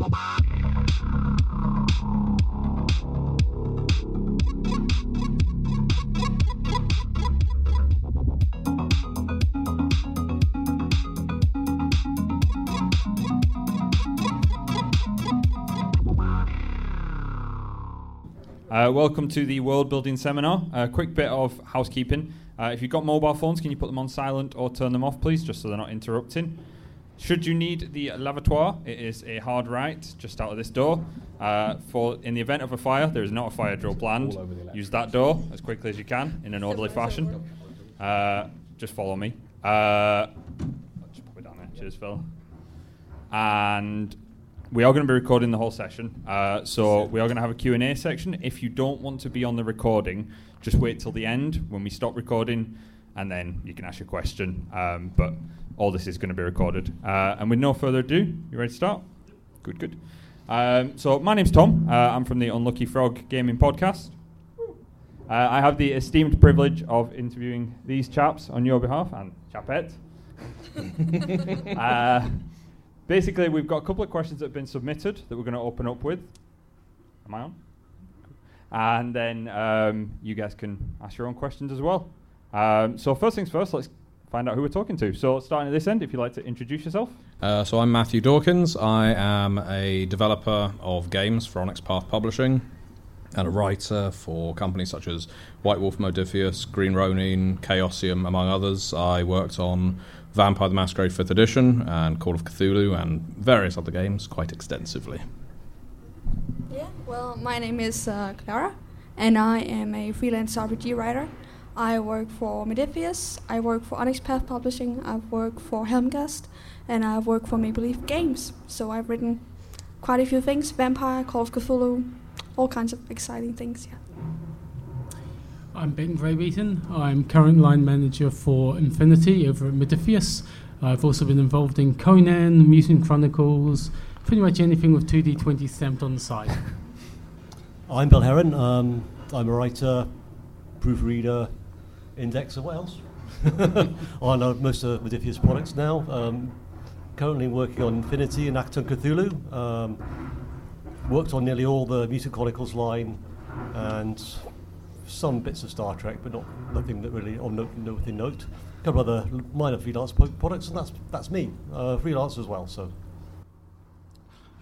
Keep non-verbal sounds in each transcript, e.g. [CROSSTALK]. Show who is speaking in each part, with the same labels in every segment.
Speaker 1: Uh, welcome to the world building seminar. A quick bit of housekeeping. Uh, if you've got mobile phones, can you put them on silent or turn them off, please, just so they're not interrupting? Should you need the lavatoire, it is a hard right just out of this door. Uh, for in the event of a fire, there is not a fire drill planned. Use that door as quickly as you can in an orderly fashion. Uh, just follow me. Uh, just pop it down there. Cheers, Phil. And we are going to be recording the whole session, uh, so we are going to have a Q&A section. If you don't want to be on the recording, just wait till the end when we stop recording, and then you can ask your question. Um, but all this is going to be recorded. Uh, and with no further ado, you ready to start? Good, good. Um, so my name's Tom. Uh, I'm from the Unlucky Frog Gaming Podcast. Uh, I have the esteemed privilege of interviewing these chaps on your behalf and chapette. [LAUGHS] uh, basically, we've got a couple of questions that have been submitted that we're going to open up with. Am I on? And then um, you guys can ask your own questions as well. Um, so first things first, let's find out who we're talking to. So starting at this end, if you'd like to introduce yourself.
Speaker 2: Uh, so I'm Matthew Dawkins. I am a developer of games for Onyx Path Publishing and a writer for companies such as White Wolf Modiphius, Green Ronin, Chaosium, among others. I worked on Vampire the Masquerade 5th Edition and Call of Cthulhu and various other games quite extensively.
Speaker 3: Yeah, well, my name is uh, Clara, and I am a freelance RPG writer. I work for Modiphius, I work for Onyx Path Publishing, I've worked for Helmgast, and I've worked for Maple Leaf Games. So I've written quite a few things Vampire, Call of Cthulhu, all kinds of exciting things, yeah.
Speaker 4: I'm Ben Graybeaton. I'm current line manager for Infinity over at Modiphius. I've also been involved in Conan, Mutant Chronicles, pretty much anything with 2D20 stamped on the side. [LAUGHS]
Speaker 5: I'm Bill Heron. Um, I'm a writer, proofreader, indexer. What else? [LAUGHS] I know most of Modiphius products now. Um, currently working on Infinity and Achtung Cthulhu. Um, worked on nearly all the Mutant Chronicles line and some bits of Star Trek, but not nothing that really on note, nothing note. A couple other minor freelance products, and that's that's me, uh, freelance as well. So.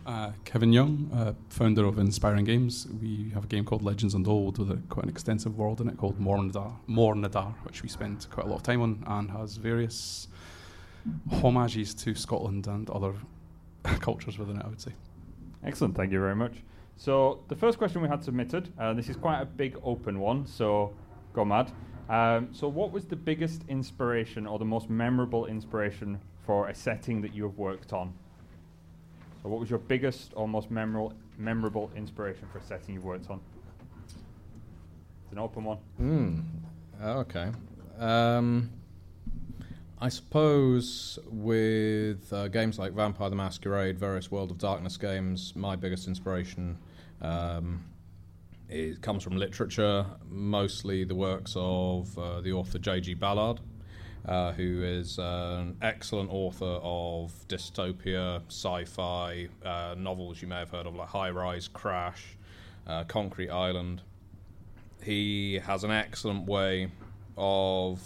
Speaker 6: Uh, Kevin Young, uh, founder of Inspiring Games. We have a game called Legends Untold with a, quite an extensive world in it called Mornadar, Mornadar, which we spent quite a lot of time on and has various homages to Scotland and other [LAUGHS] cultures within it, I would say.
Speaker 1: Excellent, thank you very much. So the first question we had submitted, uh, this is quite a big open one, so go mad. Um, so what was the biggest inspiration or the most memorable inspiration for a setting that you have worked on? What was your biggest or most memorable memorable inspiration for a setting you've worked on? It's an open one.
Speaker 2: Mm. Okay. Um, I suppose with uh, games like Vampire the Masquerade, various World of Darkness games, my biggest inspiration um, comes from literature, mostly the works of uh, the author J.G. Ballard, uh, who is an excellent author of dystopia, sci-fi uh, novels you may have heard of, like High Rise, Crash, uh, Concrete Island. He has an excellent way of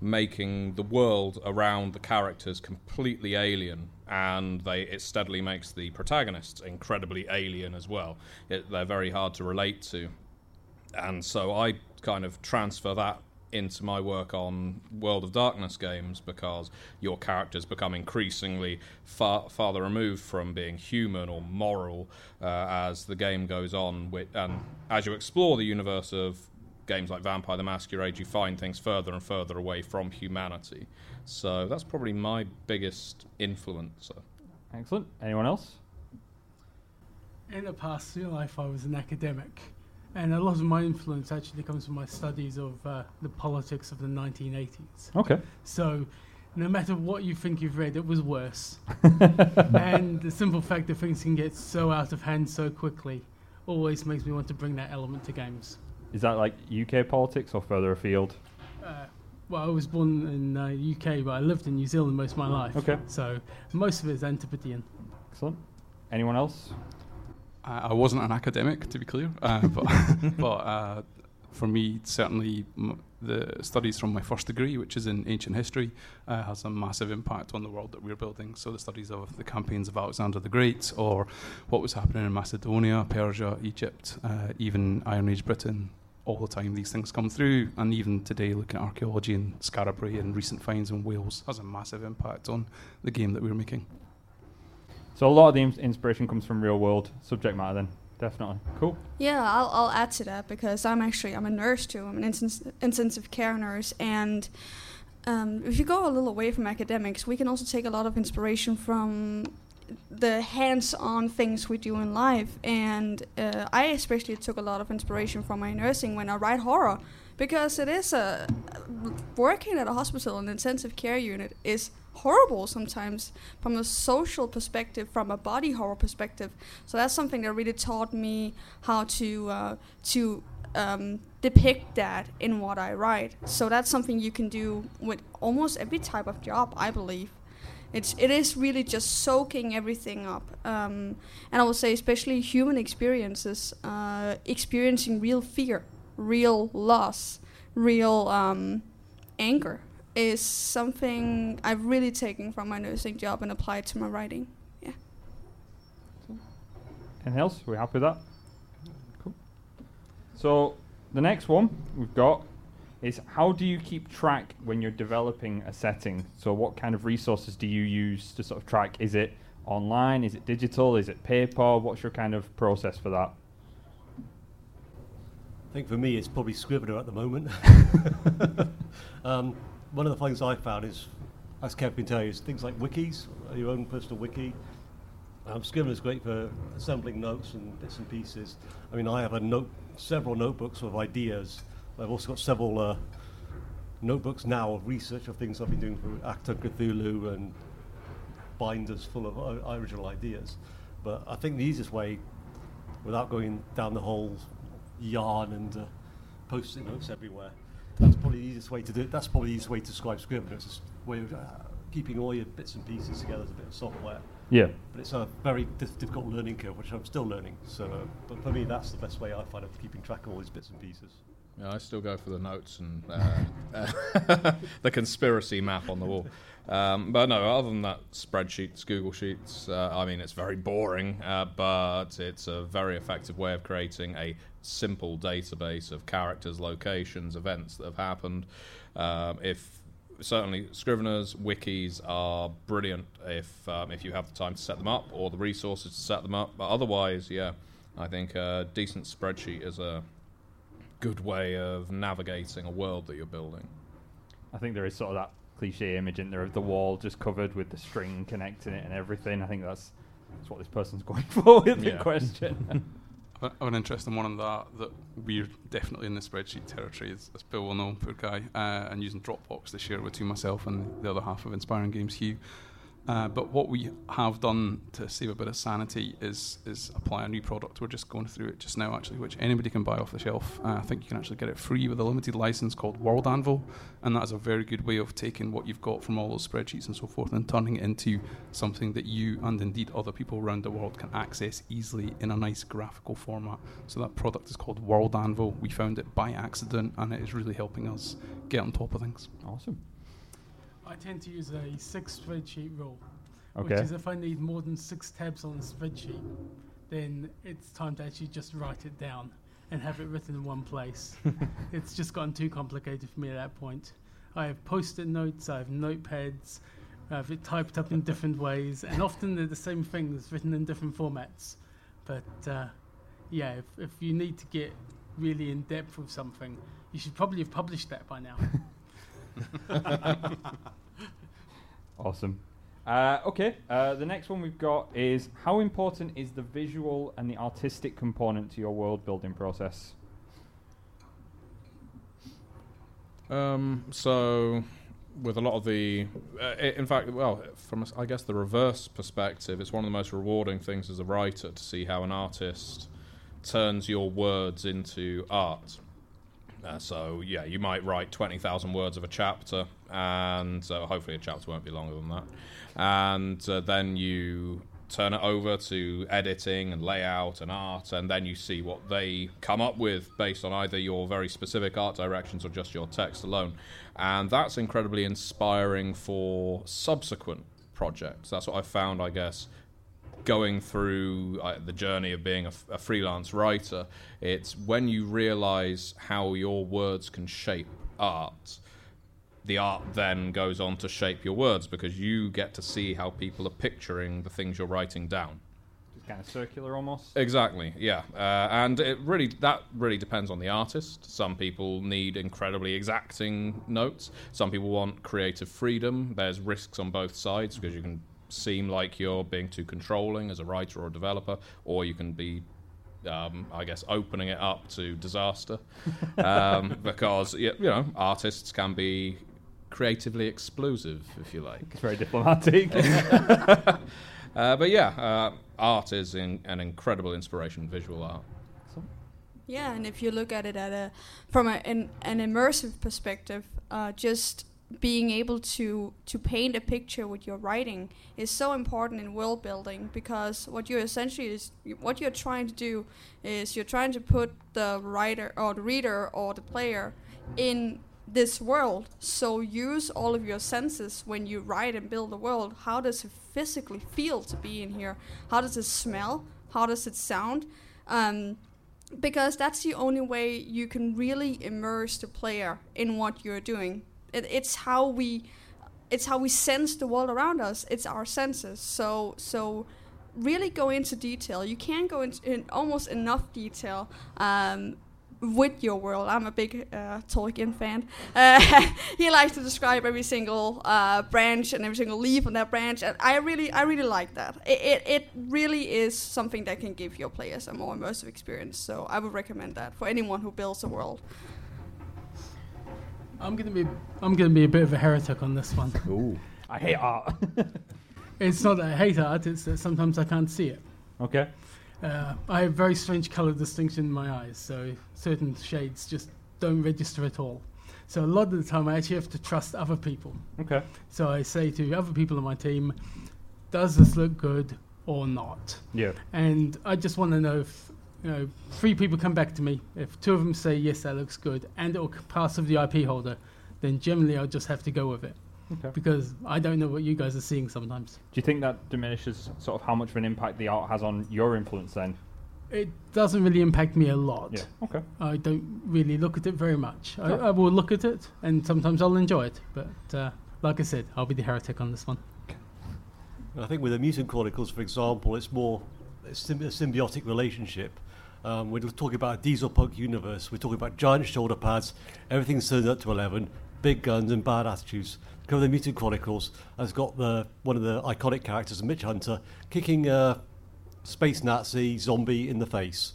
Speaker 2: making the world around the characters completely alien and they it steadily makes the protagonists incredibly alien as well it, they're very hard to relate to and so i kind of transfer that into my work on World of Darkness games because your characters become increasingly far farther removed from being human or moral uh, as the game goes on. With, and as you explore the universe of games like Vampire the Masquerade, you find things further and further away from humanity. So that's probably my biggest influencer.
Speaker 1: Excellent. Anyone else?
Speaker 4: In a past in life, I was an academic, and a lot of my influence actually comes from my studies of uh, the politics of the 1980s.
Speaker 1: Okay.
Speaker 4: So, no matter what you think you've read, it was worse. [LAUGHS] and the simple fact that things can get so out of hand so quickly always makes me want to bring that element to games.
Speaker 1: Is that like UK politics or further afield?
Speaker 4: Uh, well, I was born in uh, UK, but I lived in New Zealand most of my life.
Speaker 1: Okay.
Speaker 4: So most of it is Antipodean.
Speaker 1: Excellent. Anyone else?
Speaker 6: I, I wasn't an academic, to be clear, uh, [LAUGHS] but, but uh, for me, certainly m- the studies from my first degree, which is in ancient history, uh, has a massive impact on the world that we're building. So the studies of the campaigns of Alexander the Great, or what was happening in Macedonia, Persia, Egypt, uh, even Iron Age Britain. All the time, these things come through, and even today, looking at archaeology in Skara Brae and recent finds in Wales has a massive impact on the game that we're making.
Speaker 1: So a lot of the inspiration comes from real world subject matter. Then definitely cool.
Speaker 3: Yeah, I'll, I'll add to that because I'm actually I'm a nurse too. I'm an intens- intensive care nurse, and um, if you go a little away from academics, we can also take a lot of inspiration from the hands-on things we do in life. And uh, I especially took a lot of inspiration from my nursing when I write horror, because it is a working at a hospital, an intensive care unit is horrible sometimes from a social perspective, from a body horror perspective. So that's something that really taught me how to uh, to um, depict that in what I write. So that's something you can do with almost every type of job, I believe. It's it is really just soaking everything up, um, and I would say especially human experiences, uh, experiencing real fear, real loss, real um, anger is something I've really taken from my nursing job and applied to my writing. Yeah.
Speaker 1: Anything else? Are we happy with that? Cool. So the next one we've got is how do you keep track when you're developing a setting? So what kind of resources do you use to sort of track? Is it online? Is it digital? Is it paper? What's your kind of process for that?
Speaker 5: I think for me, it's probably Scrivener at the moment. [LAUGHS] [LAUGHS] um, one of the things I found is, as Kev can tell you, is things like wikis, your own personal wiki. Um, Scrivener is great for assembling notes and bits and pieces. I mean, I have a note, several notebooks of ideas. I've also got several uh, notebooks now of research of things I've been doing for Achtung Cthulhu and binders full of o- original ideas. But I think the easiest way, without going down the whole yarn and uh, notes everywhere, that's probably the easiest way to do it. That's probably the easiest way to describe Scrivener. It's a way of uh, keeping all your bits and pieces together as a bit of software.
Speaker 1: Yeah.
Speaker 5: But it's a very dif- difficult learning curve, which I'm still learning. So, uh, but for me, that's the best way I find of keeping track of all these bits and pieces.
Speaker 2: Yeah, I still go for the notes and uh, uh, [LAUGHS] the conspiracy map on the wall. Um, but no, other than that, spreadsheets, Google Sheets, uh, I mean, it's very boring, uh, but it's a very effective way of creating a simple database of characters, locations, events that have happened. Um, if certainly Scriveners, wikis are brilliant if um, if you have the time to set them up or the resources to set them up. But otherwise, yeah, I think a decent spreadsheet is a good way of navigating a world that you're building.
Speaker 1: I think there is sort of that cliche image in there of the wall just covered with the string connecting it and everything. I think that's that's what this person's [LAUGHS] going for with the
Speaker 2: Yeah.
Speaker 1: question. [LAUGHS]
Speaker 6: I have an interesting one on that that we're definitely in the spreadsheet territory, as, as Bill will know, poor guy, uh, and using Dropbox to share with to myself and the other half of Inspiring Games, Hugh. Uh, but what we have done to save a bit of sanity is is apply a new product. We're just going through it just now, actually, which anybody can buy off the shelf. Uh, I think you can actually get it free with a limited license called World Anvil, and that is a very good way of taking what you've got from all those spreadsheets and so forth and turning it into something that you and indeed other people around the world can access easily in a nice graphical format. So that product is called World Anvil. We found it by accident, and it is really helping us get on top of things.
Speaker 1: awesome.
Speaker 4: I tend to use a six spreadsheet rule,
Speaker 1: Okay.
Speaker 4: which is if I need more than six tabs on a spreadsheet, then it's time to actually just write it down and have it written in one place. [LAUGHS] it's just gotten too complicated for me at that point. I have post-it notes, I have notepads, I have it typed up in [LAUGHS] different ways, and often they're the same things written in different formats. But uh, yeah, if, if you need to get really in depth with something, you should probably have published that by now. [LAUGHS] [LAUGHS]
Speaker 1: Awesome. Uh, okay, uh, the next one we've got is how important is the visual and the artistic component to your world building process?
Speaker 2: Um, so, with a lot of the, uh, i- in fact, well, from a s- I guess the reverse perspective, it's one of the most rewarding things as a writer to see how an artist turns your words into art. Uh, so yeah, you might write twenty thousand words of a chapter, and uh, hopefully a chapter won't be longer than that. And uh, then you turn it over to editing and layout and art, and then you see what they come up with based on either your very specific art directions or just your text alone. And that's incredibly inspiring for subsequent projects. That's what I found, I guess, going through uh, the journey of being a, f- a freelance writer. It's when you realize how your words can shape art the art then goes on to shape your words because you get to see how people are picturing the things you're writing down.
Speaker 1: It's kind of circular almost.
Speaker 2: Exactly, yeah, uh, and it really that really depends on the artist. Some people need incredibly exacting notes. Some people want creative freedom. There's risks on both sides because you can seem like you're being too controlling as a writer or a developer, or you can be um, I guess opening it up to disaster [LAUGHS] um, because you know artists can be creatively explosive, if you like.
Speaker 1: It's very diplomatic. [LAUGHS]
Speaker 2: uh, but yeah, uh, art is in, an incredible inspiration, visual art.
Speaker 3: Yeah, and if you look at it at a from a, an, an immersive perspective, uh, just being able to to paint a picture with your writing is so important in world building because what you're essentially is what you're trying to do is you're trying to put the writer or the reader or the player in this world. So use all of your senses when you write and build a world. How does it physically feel to be in here? How does it smell? How does it sound? Um, because that's the only way you can really immerse the player in what you're doing. It, it's how we, it's how we sense the world around us. It's our senses. So so really go into detail. You can't go into in almost enough detail um, with your world. I'm a big uh, Tolkien fan. Uh, [LAUGHS] he likes to describe every single uh, branch and every single leaf on that branch, and I really, I really like that. It, it, it, really is something that can give your players a more immersive experience. So I would recommend that for anyone who builds a world.
Speaker 4: I'm gonna be, I'm gonna be a bit of a heretic on this one. [LAUGHS]
Speaker 1: Ooh, I hate art. [LAUGHS]
Speaker 4: it's not that I hate art; it's that sometimes I can't see it.
Speaker 1: Okay.
Speaker 4: Uh, I have very strange color distinction in my eyes, so certain shades just don't register at all. So a lot of the time, I actually have to trust other people.
Speaker 1: Okay.
Speaker 4: So I say to other people on my team, "Does this look good or not?"
Speaker 1: Yeah.
Speaker 4: And I just want to know if you know three people come back to me. If two of them say yes, that looks good, and it will pass with the IP holder, then generally I'll just have to go with it.
Speaker 1: Okay.
Speaker 4: Because I don't know what you guys are seeing sometimes.
Speaker 1: Do you think that diminishes sort of how much of an impact the art has on your influence then?
Speaker 4: It doesn't really impact me a lot.
Speaker 1: Yeah. Okay.
Speaker 4: I don't really look at it very much. I, I will look at it, and sometimes I'll enjoy it. But uh, like I said, I'll be the heretic on this one.
Speaker 5: I think with the Mutant Chronicles, for example, it's more a symbiotic relationship. Um, we're talking about a diesel punk universe. We're talking about giant shoulder pads. Everything's turned up to 11. Big guns and bad attitudes. Cover the Mutant Chronicles has got the one of the iconic characters, Mitch Hunter, kicking a space Nazi zombie in the face,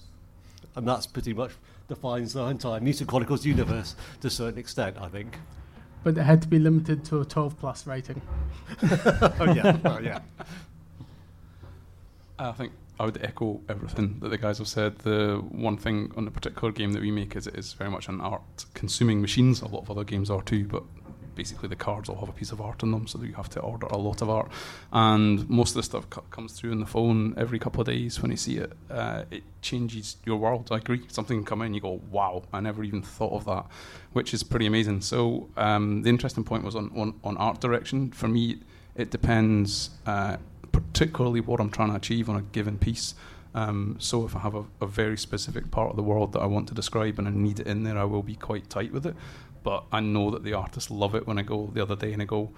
Speaker 5: and that's pretty much defines the entire Mutant Chronicles universe to a certain extent, I think.
Speaker 4: But it had to be limited to a 12 plus rating. [LAUGHS]
Speaker 5: oh yeah, well, [LAUGHS] yeah.
Speaker 6: I think I would echo everything that the guys have said. The one thing on the particular game that we make is it is very much an art consuming machines. A lot of other games are too, but basically the cards all have a piece of art in them, so you have to order a lot of art. And most of the stuff c- comes through in the phone every couple of days when you see it. Uh, it changes your world. I agree. Something can come in, you go, wow, I never even thought of that, which is pretty amazing. So um, the interesting point was on, on, on art direction. For me, it depends uh, particularly what I'm trying to achieve on a given piece. Um, so if I have a, a, very specific part of the world that I want to describe and I need it in there, I will be quite tight with it but I know that the artists love it when I go the other day and I go,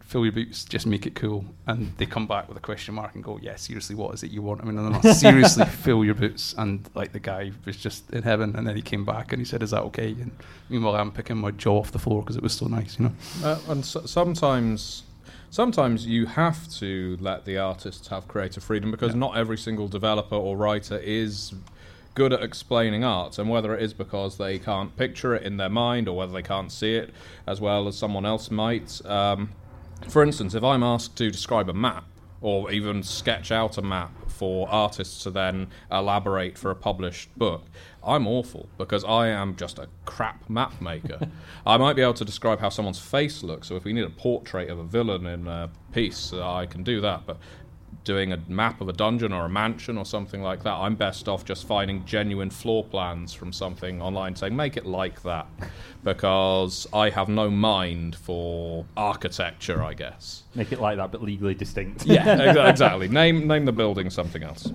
Speaker 6: fill your boots, just make it cool. And they come back with a question mark and go, yeah, seriously, what is it you want? I mean, they're not seriously [LAUGHS] fill your boots. And like the guy was just in heaven, and then he came back and he said, is that okay? And meanwhile, I'm picking my jaw off the floor because it was so nice, you know.
Speaker 2: Uh, and so- sometimes. Sometimes you have to let the artists have creative freedom because yeah. not every single developer or writer is good at explaining art, and whether it is because they can't picture it in their mind or whether they can't see it as well as someone else might. Um, for instance, if I'm asked to describe a map or even sketch out a map for artists to then elaborate for a published book, I'm awful because I am just a crap map maker. [LAUGHS] I might be able to describe how someone's face looks, so if we need a portrait of a villain in a piece, uh, I can do that, but doing a map of a dungeon or a mansion or something like that, I'm best off just finding genuine floor plans from something online saying, make it like that. Because I have no mind for architecture, I guess.
Speaker 1: Make it like that, but legally distinct.
Speaker 2: Yeah, [LAUGHS] exactly. Name, name the building something else.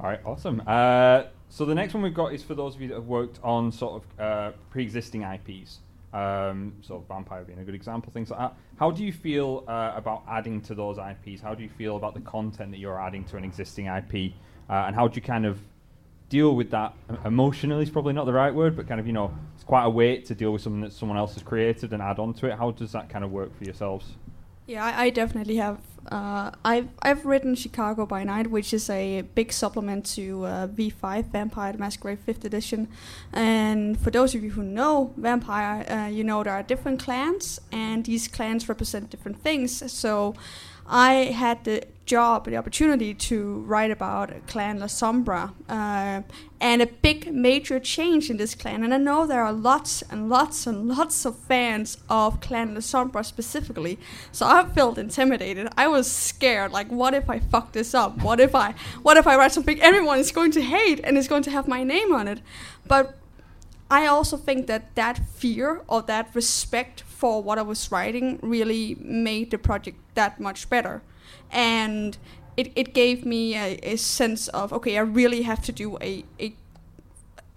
Speaker 1: All right, awesome. Uh, so the next one we've got is for those of you that have worked on sort of uh, pre-existing IPs. Um, so Vampire being a good example, things like that. How do you feel uh, about adding to those IPs? How do you feel about the content that you're adding to an existing IP? Uh, and how do you kind of deal with that emotionally? Is probably not the right word, but kind of you know, it's quite a weight to deal with something that someone else has created and add on to it. How does that kind of work for yourselves?
Speaker 3: Yeah, I, I definitely have. Uh, I've I've written Chicago by Night, which is a big supplement to uh, V5 Vampire Masquerade Fifth Edition. And for those of you who know Vampire, uh, you know there are different clans, and these clans represent different things. So. I had the job, the opportunity to write about Clan Lasombra, uh, and a big major change in this clan. And I know there are lots and lots and lots of fans of Clan Lasombra specifically. So I felt intimidated. I was scared. Like, what if I fuck this up? What if I, what if I write something everyone is going to hate and is going to have my name on it? But I also think that that fear or that respect for what I was writing really made the project that much better. And it, it gave me a, a sense of, okay, I really have to do a, a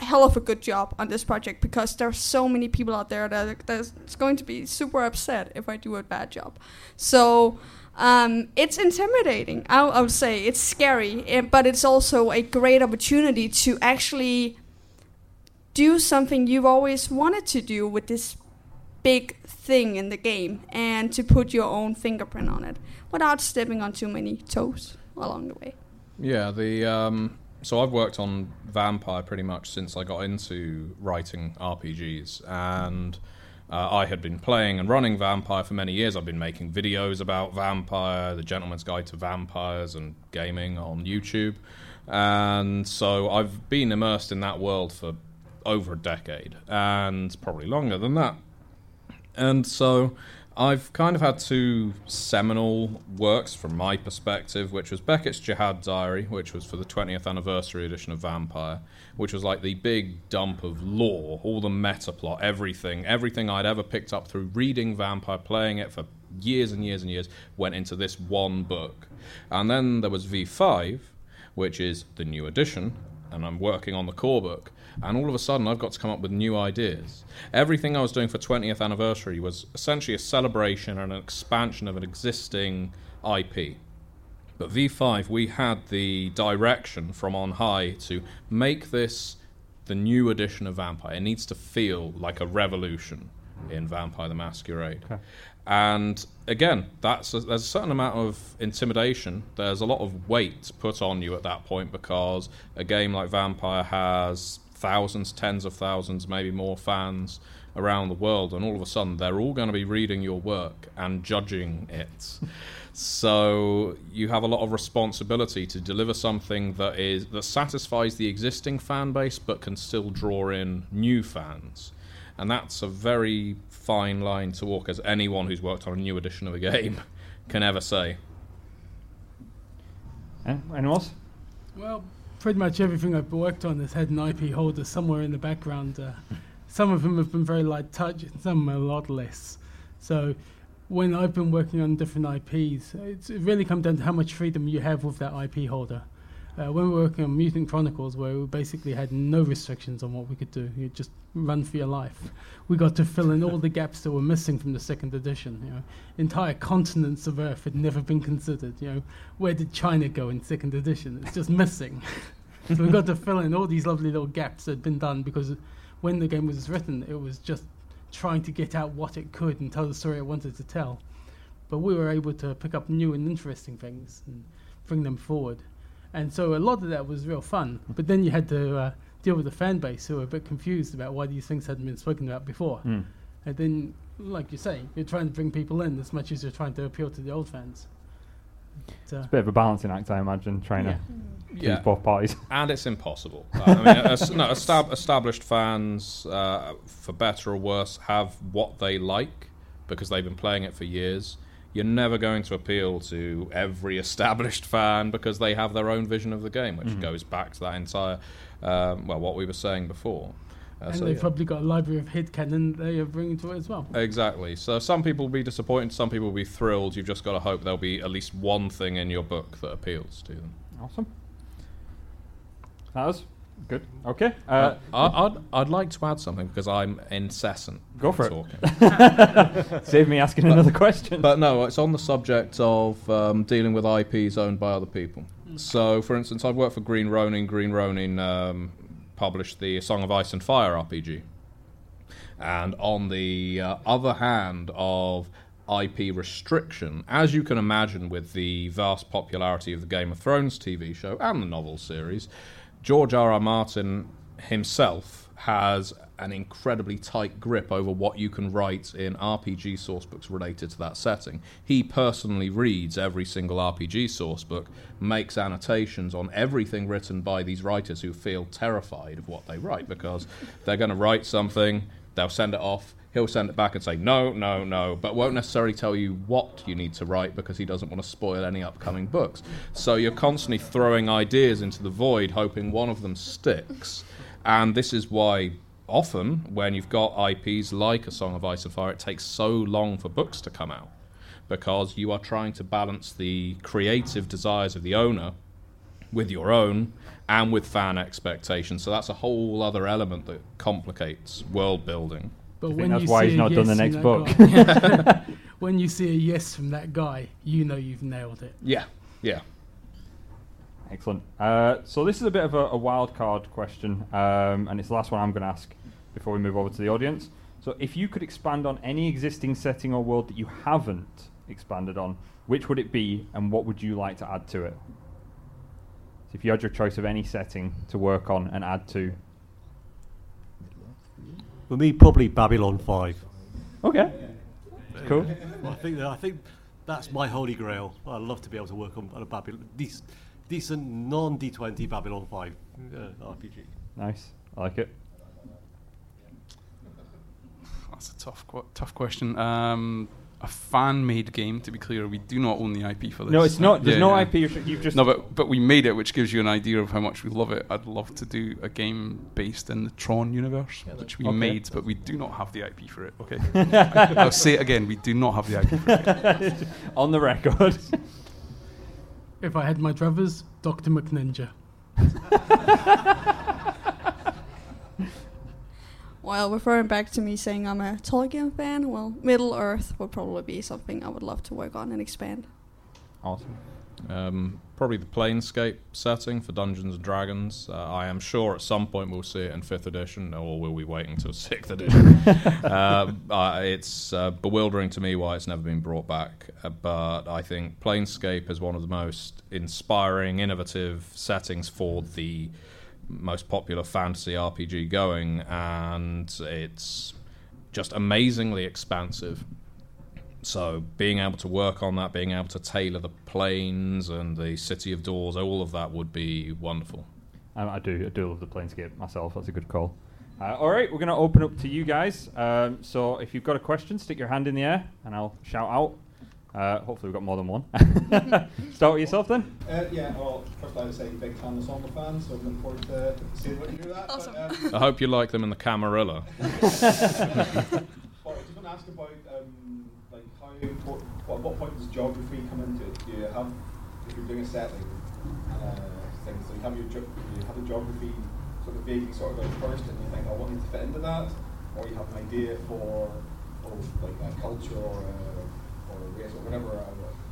Speaker 3: hell of a good job on this project because there are so many people out there that that's going to be super upset if I do a bad job. So um, it's intimidating. I, I would say it's scary, eh, but it's also a great opportunity to actually do something you've always wanted to do with this big thing in the game and to put your own fingerprint on it without stepping on too many toes along the way.
Speaker 2: Yeah, the um, so I've worked on Vampire pretty much since I got into writing RPGs, and uh, I had been playing and running Vampire for many years. I've been making videos about Vampire, the Gentleman's Guide to Vampires, and gaming on YouTube, and so I've been immersed in that world for over a decade, and probably longer than that. And so I've kind of had two seminal works from my perspective, which was Beckett's Jyhad Diary, which was for the 20th anniversary edition of Vampire, which was like the big dump of lore, all the meta plot, everything, everything I'd ever picked up through reading Vampire, playing it for years and years and years, went into this one book. And then there was V5, which is the new edition, and I'm working on the core book. And all of a sudden, I've got to come up with new ideas. Everything I was doing for 20th anniversary was essentially a celebration and an expansion of an existing IP. But V5, we had the direction from on high to make this the new edition of Vampire. It needs to feel like a revolution in Vampire the Masquerade.
Speaker 1: Okay.
Speaker 2: And again, that's a, there's a certain amount of intimidation. There's a lot of weight put on you at that point because a game like Vampire has thousands, tens of thousands, maybe more fans around the world, and all of a sudden they're all going to be reading your work and judging it. so you have a lot of responsibility to deliver something that is that satisfies the existing fan base, but can still draw in new fans. And that's a very fine line to walk, as anyone who's worked on a new edition of a game can ever say.
Speaker 1: Eh, Anyone else?
Speaker 4: Well, pretty much everything I've worked on has had an IP holder somewhere in the background. Uh, some of them have been very light touch, some a lot less. So, when I've been working on different IPs, it's, it really comes down to how much freedom you have with that IP holder. Uh, when we were working on Mutant Chronicles, where we basically had no restrictions on what we could do, you just run for your life. We got to fill in all the gaps that were missing from the second edition. You know, entire continents of Earth had never been considered. You know, where did China go in second edition? It's just missing. [LAUGHS] so we got to fill in all these lovely little gaps that had been done because when the game was written, it was just trying to get out what it could and tell the story it wanted to tell. But we were able to pick up new and interesting things and bring them forward. And so a lot of that was real fun. But then you had to uh, deal with the fan base who were a bit confused about why these things hadn't been spoken about before.
Speaker 1: Hmm.
Speaker 4: And then, like you say, you're trying to bring people in as much as you're trying to appeal to the old fans. But, uh,
Speaker 1: It's a bit of a balancing act, I imagine, trying
Speaker 4: Yeah.
Speaker 1: to please
Speaker 2: Yeah.
Speaker 1: both parties. [LAUGHS]
Speaker 2: and it's impossible. Uh, I mean, es- no, estab- established fans, uh, for better or worse, have what they like because they've been playing it for years. You're never going to appeal to every established [LAUGHS] fan because they have their own vision of the game, which
Speaker 1: Mhm.
Speaker 2: goes back to that entire, um, well, what we were saying before. Uh,
Speaker 4: and
Speaker 2: so,
Speaker 4: they've
Speaker 2: yeah.
Speaker 4: probably got a library of headcanon they are bringing to it as well.
Speaker 2: Exactly. So some people will be disappointed, some people will be thrilled. You've just got to hope there'll be at least one thing in your book that appeals to them.
Speaker 1: Awesome. That was good. Okay. Uh,
Speaker 2: Uh, I, I'd, I'd like to add something because I'm incessant.
Speaker 1: Go for it. [LAUGHS] Save me asking another question.
Speaker 2: But no, it's on the subject of um, dealing with IPs owned by other people. So, for instance, I've worked for Green Ronin. Green Ronin um, published the Song of Ice and Fire RPG. And on the uh, other hand of IP restriction, as you can imagine with the vast popularity of the Game of Thrones TV show and the novel series, George R. R. Martin himself has an incredibly tight grip over what you can write in RPG sourcebooks related to that setting. He personally reads every single RPG sourcebook, makes annotations on everything written by these writers who feel terrified of what they write because they're going to write something, they'll send it off, he'll send it back and say no, no, no, but won't necessarily tell you what you need to write because he doesn't want to spoil any upcoming books. So you're constantly throwing ideas into the void, hoping one of them sticks. And this is why often, when you've got IPs like A Song of Ice and Fire, it takes so long for books to come out because you are trying to balance the creative desires of the owner with your own and with fan expectations. So that's a whole other element that complicates world building.
Speaker 4: But
Speaker 1: think
Speaker 4: when
Speaker 1: that's
Speaker 4: you
Speaker 1: why he's
Speaker 4: a
Speaker 1: not done the next book? [LAUGHS] [LAUGHS]
Speaker 4: when you see a yes from that guy, you know you've nailed it.
Speaker 2: Yeah, yeah.
Speaker 1: Excellent. Uh, so this is a bit of a, a wild card question, um, and it's the last one I'm going to ask before we move over to the audience. So if you could expand on any existing setting or world that you haven't expanded on, which would it be, and what would you like to add to it? So if you had your choice of any setting to work on and add to.
Speaker 5: For me, probably Babylon 5.
Speaker 1: Okay. Cool.
Speaker 5: I think that, I think that's my holy grail. I'd love to be able to work on, on a Babylon, dec- decent non D20 Babylon 5 uh, RPG.
Speaker 1: Nice. I like it.
Speaker 6: That's a tough, qu- tough question. Um, a fan-made game, to be clear, we do not own the IP for this.
Speaker 1: No, it's not. There's
Speaker 6: Yeah,
Speaker 1: no
Speaker 6: yeah.
Speaker 1: IP. restrict- You've just.
Speaker 6: No, but but we made it, which gives you an idea of how much we love it. I'd love to do a game based in the Tron universe, which we
Speaker 1: Okay.
Speaker 6: made, but we do not have the IP for it. Okay, [LAUGHS] I'll say it again: we do not have the IP. For it. [LAUGHS]
Speaker 1: on the record.
Speaker 4: If I had my druthers, Dr. McNinja. [LAUGHS]
Speaker 3: Well, referring back to me saying I'm a Tolkien fan, well, Middle Earth would probably be something I would love to work on and expand.
Speaker 1: awesome.
Speaker 2: Um, probably the Planescape setting for Dungeons and Dragons. Uh, I am sure at some point we'll see it in fifth edition, or we'll be waiting till [LAUGHS] sixth edition. [LAUGHS] um, uh, it's uh, bewildering to me why it's never been brought back, uh, but I think Planescape is one of the most inspiring, innovative settings for the most popular fantasy RPG going, and it's just amazingly expansive. So being able to work on that, being able to tailor the planes and the city of doors, all of that would be wonderful.
Speaker 1: Um, I do. I do love the Planescape myself. That's a good call. Uh, all right, we're going to open up to you guys. Um, so if you've got a question, stick your hand in the air and I'll shout out. Uh, hopefully, we've got more than one. [LAUGHS] Start with yourself then.
Speaker 7: Uh, yeah, well, first I'd say big fan of Song of fan, so I'm looking forward to seeing what you do with that.
Speaker 3: Awesome.
Speaker 7: But, um,
Speaker 2: I hope you like them in the Camarilla. [LAUGHS]
Speaker 7: well, I just going to ask about um, like how what, what, what point does geography come into it? Do you have if you're doing a setting uh, thing, so you have your you have the geography sort of vaguely sort of out first, and you think, oh, what needs to fit into that, or you have an idea for oh, like a culture or a, or or whatever uh,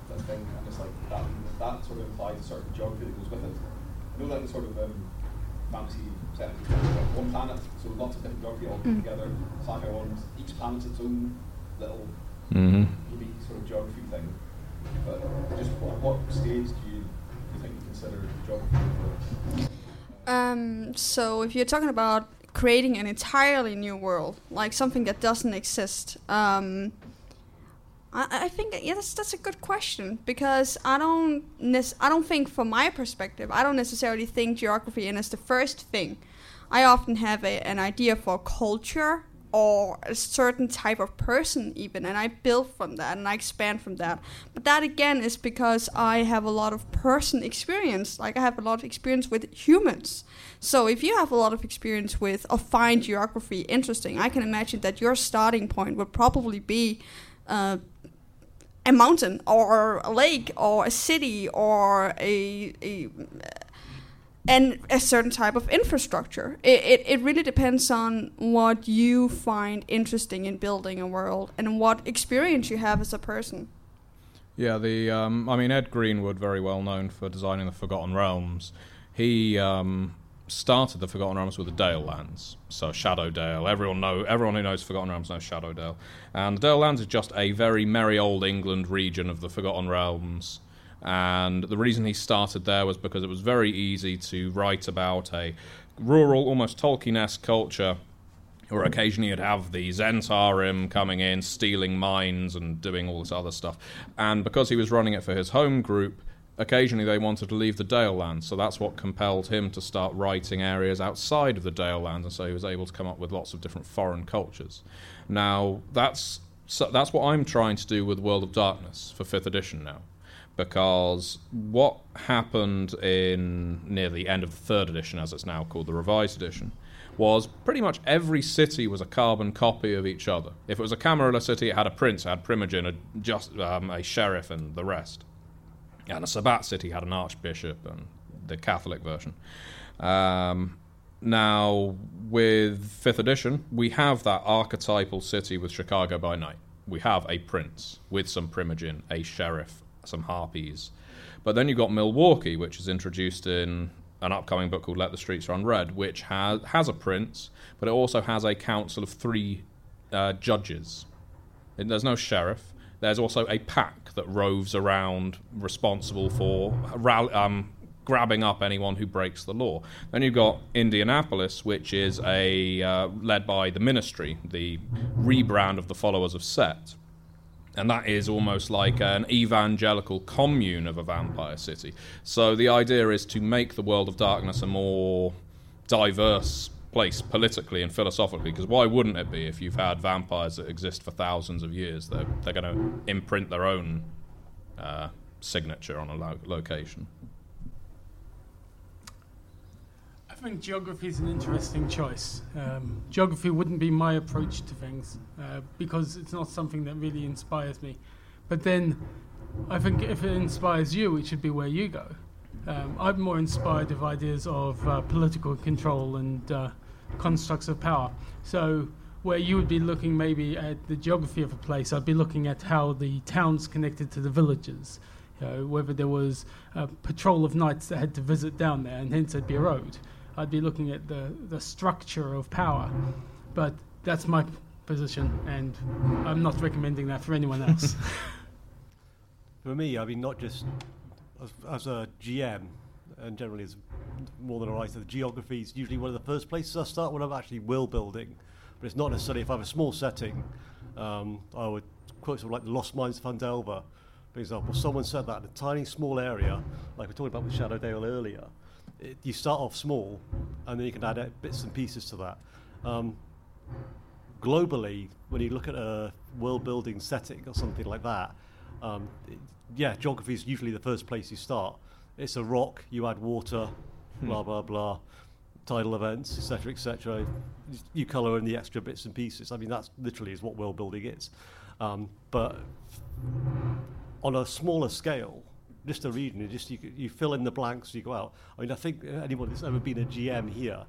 Speaker 7: that thing, and it's like that that sort of implies a certain geography that goes with it. I know that in sort of um, fantasy settings, you have one planet, so lots of different geography all
Speaker 3: Mm.
Speaker 7: together. Sci-fi ones, each planet's its own little
Speaker 2: Mm-hmm.
Speaker 7: unique sort of geography thing. But just what, what stage do you, do you think you consider geography? For?
Speaker 3: Um, so if you're talking about creating an entirely new world, like something that doesn't exist, um, I, I think yeah, that's that's a good question because I don't nec- I don't think from my perspective I don't necessarily think geography in as the first thing. I often have a, an idea for culture or a certain type of person even and i build from that and i expand from that. But that again is because i have a lot of person experience. Like i have a lot of experience with humans. So if you have a lot of experience with or find geography interesting i can imagine that your starting point would probably be uh, a mountain or a lake or a city or a, a and a certain type of infrastructure. It, it, it really depends on what you find interesting in building a world and what experience you have as a person.
Speaker 2: Yeah, the um, I mean Ed Greenwood, very well known for designing the Forgotten Realms. He um, started the Forgotten Realms with the Dale Lands, so Shadow Dale. Everyone know everyone who knows Forgotten Realms knows Shadow Dale, and the Dale Lands is just a very merry old England region of the Forgotten Realms. And the reason he started there was because it was very easy to write about a rural, almost Tolkien esque culture or occasionally you'd have the Zhentarim coming in, stealing mines and doing all this other stuff. And because he was running it for his home group, occasionally they wanted to leave the Dale Lands, so that's what compelled him to start writing areas outside of the Dale Lands, and so he was able to come up with lots of different foreign cultures. Now, that's so that's what I'm trying to do with World of Darkness for 5th edition now because what happened in near the end of the third edition, as it's now called, the revised edition, was pretty much every city was a carbon copy of each other. If it was a Camarilla city, it had a prince, it had Primogen, a, just, um, a sheriff, and the rest. And a Sabbat city had an archbishop and the Catholic version. Um, now, with 5th edition, we have that archetypal city with Chicago by night. We have a prince with some Primogen, a sheriff, some harpies. But then you've got Milwaukee, which is introduced in an upcoming book called Let the Streets Run Red, which has, has a prince, but it also has a council of three uh, judges. There's no sheriff. There's also a pack that roves around responsible for um, grabbing up anyone who breaks the law. Then you've got Indianapolis, which is a uh, led by the Ministry, the rebrand of the followers of Set and that is almost like an evangelical commune of a vampire city. So the idea is to make the world of darkness a more diverse place politically and philosophically. Because why wouldn't it be if you've had vampires that exist for thousands of years? They're they're going to imprint their own uh, signature on a lo- location.
Speaker 4: I think geography is an interesting choice. Um, geography wouldn't be my approach to things uh, because it's not something that really inspires me. But then I think if it inspires you, it should be where you go. Um, I'm more inspired of ideas of uh, political control and uh, constructs of power. So where you would be looking maybe at the geography of a place, I'd be looking at how the towns connected to the villages. You know, whether there was a patrol of knights that had to visit down there, and hence there'd be a road. I'd be looking at the, the structure of power. But that's my position, and I'm not recommending that for anyone else. [LAUGHS]
Speaker 5: for me, I mean, not just as, as a GM, and generally as more than a writer, the geography is usually one of the first places I start when I'm actually world building. But it's not necessarily if I have a small setting. Um, I would quote something like the Lost Mines of Phandelver, for example. Someone said that in a tiny, small area, like we talked about with Shadowdale earlier, it, you start off small, and then you can add bits and pieces to that. Um, globally, when you look at a world-building setting or something like that, um, it, yeah, geography is usually the first place you start. It's a rock, you add water. Blah blah blah, tidal events, etc., etc. You colour in the extra bits and pieces. I mean, that's literally is what world building is. Um, but on a smaller scale, just a region, you just you, you fill in the blanks, you go out. I mean, I think anyone that's ever been a GM here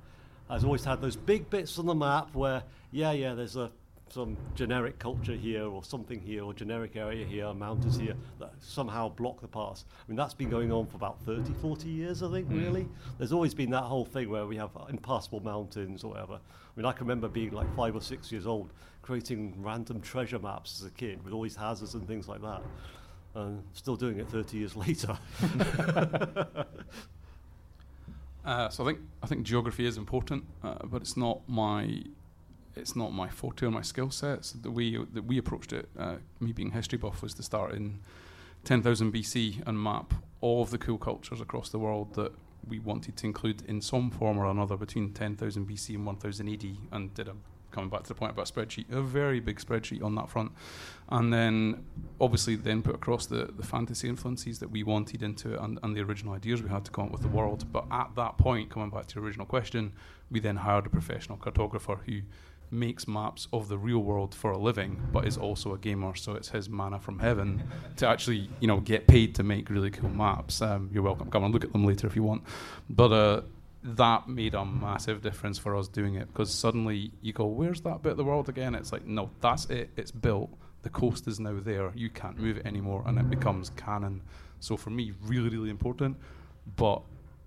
Speaker 5: has always had those big bits on the map where, yeah, yeah, there's a some generic culture here or something here or generic area here, mountains here that somehow block the pass. I mean, that's been going on for about 30, 40 years, I think, mm. really. There's always been that whole thing where we have impassable mountains or whatever. I mean, I can remember being like five or six years old, creating random treasure maps as a kid with all these hazards and things like that and still doing it 30 years [LAUGHS] later. [LAUGHS]
Speaker 6: uh, so I think I think geography is important, uh, but it's not my it's not my forte or my skill set. So the way that we approached it, uh, me being history buff, was to start in 10,000 BC and map all of the cool cultures across the world that we wanted to include in some form or another between 10,000 BC and 1000 AD, and did a coming back to the point about spreadsheet, a very big spreadsheet on that front. And then obviously then put across the, the fantasy influences that we wanted into it and, and the original ideas we had to come up with the world. But at that point, coming back to your original question, we then hired a professional cartographer who makes maps of the real world for a living, but is also a gamer. So it's his manna from heaven [LAUGHS] to actually, you know, get paid to make really cool maps. Um, you're welcome. Come and look at them later if you want. But uh, that made a massive difference for us doing it because suddenly you go, "Where's that bit of the world again?" It's like, no, that's it. It's built. The coast is now there. You can't move it anymore, and it becomes canon. So for me, really, really important. But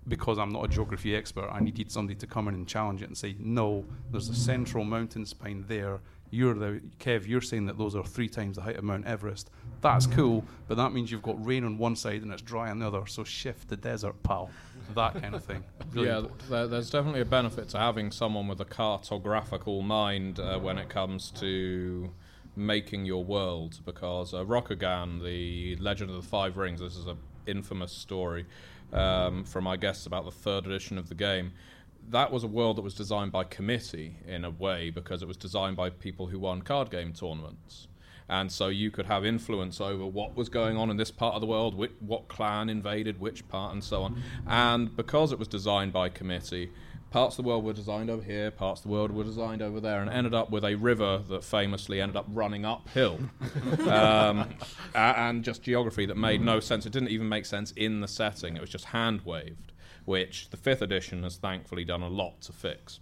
Speaker 6: because I'm not a geography expert, I needed somebody to come in and challenge it and say, no, there's a central mountain spine there. You're the Kev. You're saying that those are three times the height of Mount Everest. That's cool, but that means you've got rain on one side and it's dry on the other. So shift the desert, pal. That kind of thing. [LAUGHS] Really
Speaker 2: yeah, there's definitely a benefit to having someone with a cartographical mind uh, when it comes to making your world. Because uh, Rokugan, the Legend of the Five Rings, this is an infamous story um, from, I guess, about the third edition of the game. That was a world that was designed by committee in a way because it was designed by people who won card game tournaments. And so you could have influence over what was going on in this part of the world, which, what clan invaded which part, and so on. And because it was designed by committee, parts of the world were designed over here, parts of the world were designed over there, and ended up with a river that famously ended up running uphill. [LAUGHS] um, and just geography that made no sense. It didn't even make sense in the setting, it was just hand waved, which the fifth edition has thankfully done a lot to fix.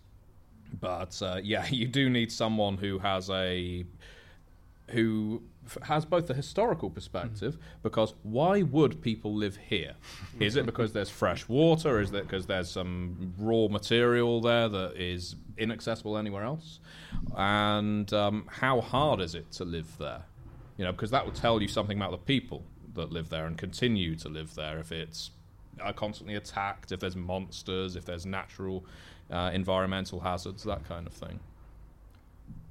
Speaker 2: But uh, yeah, [LAUGHS] you do need someone who has a who has both the historical perspective because why would people live here? [LAUGHS] Is it because there's fresh water? Is it because there's some raw material there that is inaccessible anywhere else? And um, how hard is it to live there? You know, because that would tell you something about the people that live there and continue to live there. If it's uh, constantly attacked, if there's monsters, if there's natural uh, environmental hazards, that kind of thing.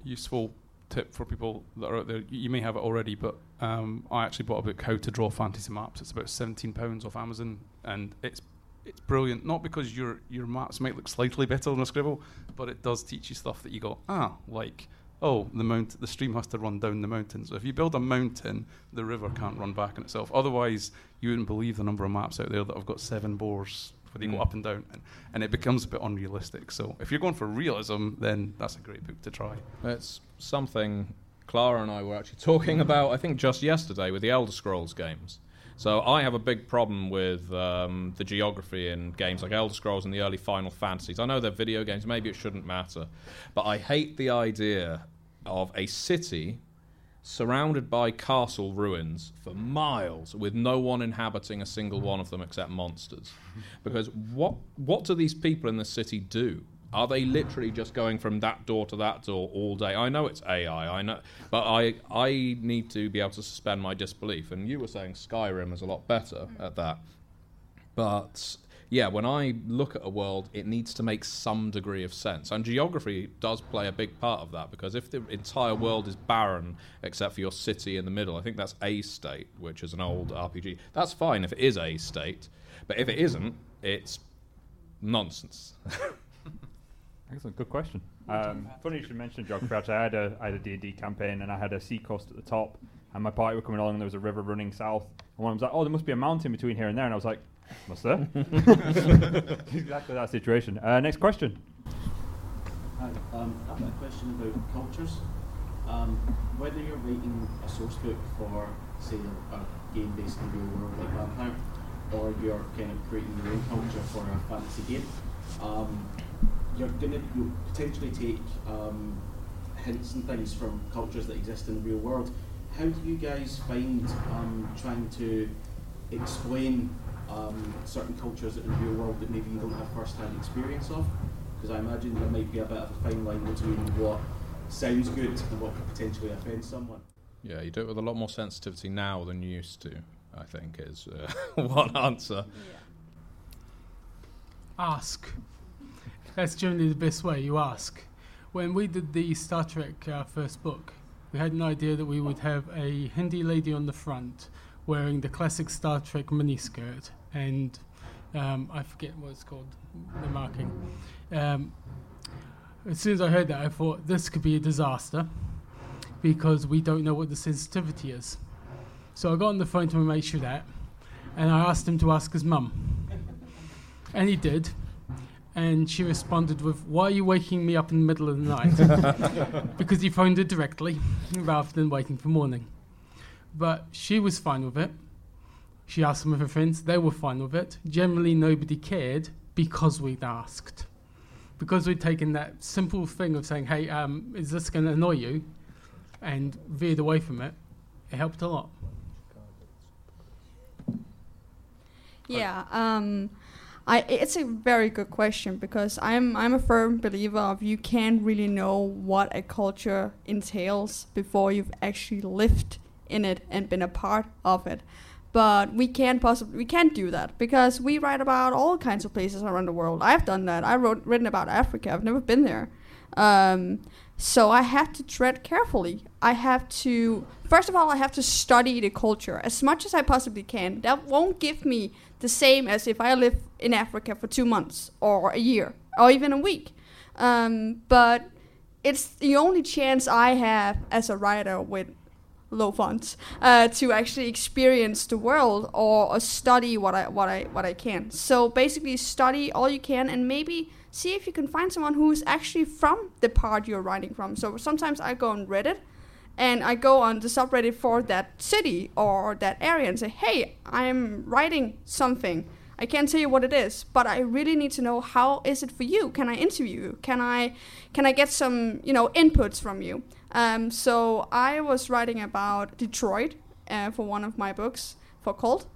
Speaker 6: useful tip for people that are out there. You may have it already, but um, I actually bought a book, How to Draw Fantasy Maps. It's about seventeen pounds off Amazon, and it's it's brilliant. Not because your your maps might look slightly better than a scribble, but it does teach you stuff that you go ah like. Oh, the mount, the stream has to run down the mountain. So if you build a mountain, the river can't run back on itself. Otherwise, you wouldn't believe the number of maps out there that have got seven bores where they
Speaker 2: Mm.
Speaker 6: go up and down, and, and it becomes a bit unrealistic. So if you're going for realism, then that's a great book to try.
Speaker 2: It's something Clara and I were actually talking about, I think, just yesterday with the Elder Scrolls games. So I have a big problem with um, the geography in games like Elder Scrolls and the early Final Fantasies. I know they're video games, maybe it shouldn't matter, but I hate the idea of a city surrounded by castle ruins for miles with no one inhabiting a single one of them except monsters. Because what what do these people in the city do? Are they literally just going from that door to that door all day? I know it's AI, I know, but I I need to be able to suspend my disbelief. And you were saying Skyrim is a lot better at that. But yeah, when I look at a world, it needs to make some degree of sense. And geography does play a big part of that because if the entire world is barren except for your city in the middle, I think that's A state, which is an old RPG. That's fine if it is A state, but if it isn't, it's nonsense. [LAUGHS]
Speaker 1: Excellent, good question. Um, funny you should mention geography. Actually, I had a I had a D&D campaign and I had a sea coast at the top, and my party were coming along and there was a river running south. And one was like, "Oh, there must be a mountain between here and there," and I was like, "Must there?" [LAUGHS] exactly that situation. Uh, next question.
Speaker 8: Hi, um, I've got a question about cultures. Um, whether you're writing a source book for, say, a, a game based in the real world like Vampire, or you're kind of creating your own culture for a fantasy game, um, you're gonna you potentially take um, hints and things from cultures that exist in the real world. How do you guys find um, trying to explain um, certain cultures in the real world that maybe you don't have first-hand experience of? Because I imagine there might be a bit of a fine line between what sounds good and what could potentially offend someone.
Speaker 2: yeah, you do it with a lot more sensitivity now than you used to. I think is uh, [LAUGHS] one answer.
Speaker 4: ask. That's generally the best way. You ask. When we did the Star Trek uh, first book, we had an idea that we would have a Hindi lady on the front wearing the classic Star Trek miniskirt, and um, I forget what it's called, the marking. Um, as soon as I heard that, I thought this could be a disaster because we don't know what the sensitivity is. So I got on the phone to Ramesh that, and I asked him to ask his mum. [LAUGHS] And he did. And she responded with, Why are you waking me up in the middle of the night? [LAUGHS] because he phoned her directly rather than waiting for morning. But she was fine with it. She asked some of her friends, they were fine with it. Generally, nobody cared because we'd asked. Because we'd taken that simple thing of saying, Hey, um, is this going to annoy you? and veered away from it, it helped a lot.
Speaker 3: Yeah, um, I it's a very good question because I'm I'm a firm believer of you can't really know what a culture entails before you've actually lived in it and been a part of it. But we can't possibly we can't do that because we write about all kinds of places around the world. I've done that. I wrote written about Africa. I've never been there. Um, so I have to tread carefully. I have to, first of all, I have to study the culture as much as I possibly can. That won't give me the same as if I live in Africa for two months or a year or even a week. Um, but it's the only chance I have as a writer with low funds uh, to actually experience the world or, or study what I what I what I can. So basically, study all you can and maybe see if you can find someone who's actually from the part you're writing from. So sometimes I go on Reddit and I go on the subreddit for that city or that area and say, hey, I'm writing something. I can't tell you what it is, but I really need to know how is it for you? Can I interview you? Can I can I get some you know inputs from you? Um, so I was writing about Detroit uh, for one of my books for Cult,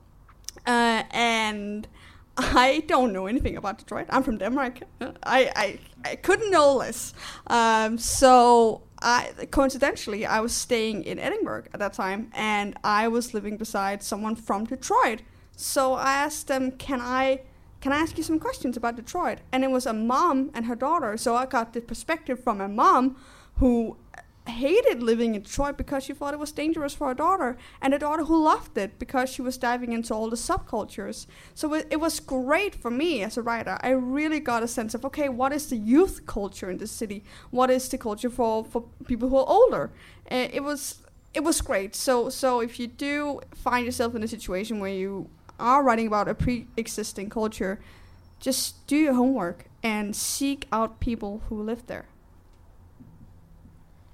Speaker 3: uh, and [LAUGHS] I don't know anything about Detroit. I'm from Denmark. I, I, I couldn't know less. Um, so I coincidentally I was staying in Edinburgh at that time, and I was living beside someone from Detroit. So I asked them, "Can I?" Can I ask you some questions about Detroit? And it was a mom and her daughter. So I got the perspective from a mom who hated living in Detroit because she thought it was dangerous for her daughter, and a daughter who loved it because she was diving into all the subcultures. So it, it, was great for me as a writer. I really got a sense of okay, what is the youth culture in the city? What is the culture for for people who are older? Uh, it was it was great. So so if you do find yourself in a situation where you are writing about a pre-existing culture, just do your homework and seek out people who live there.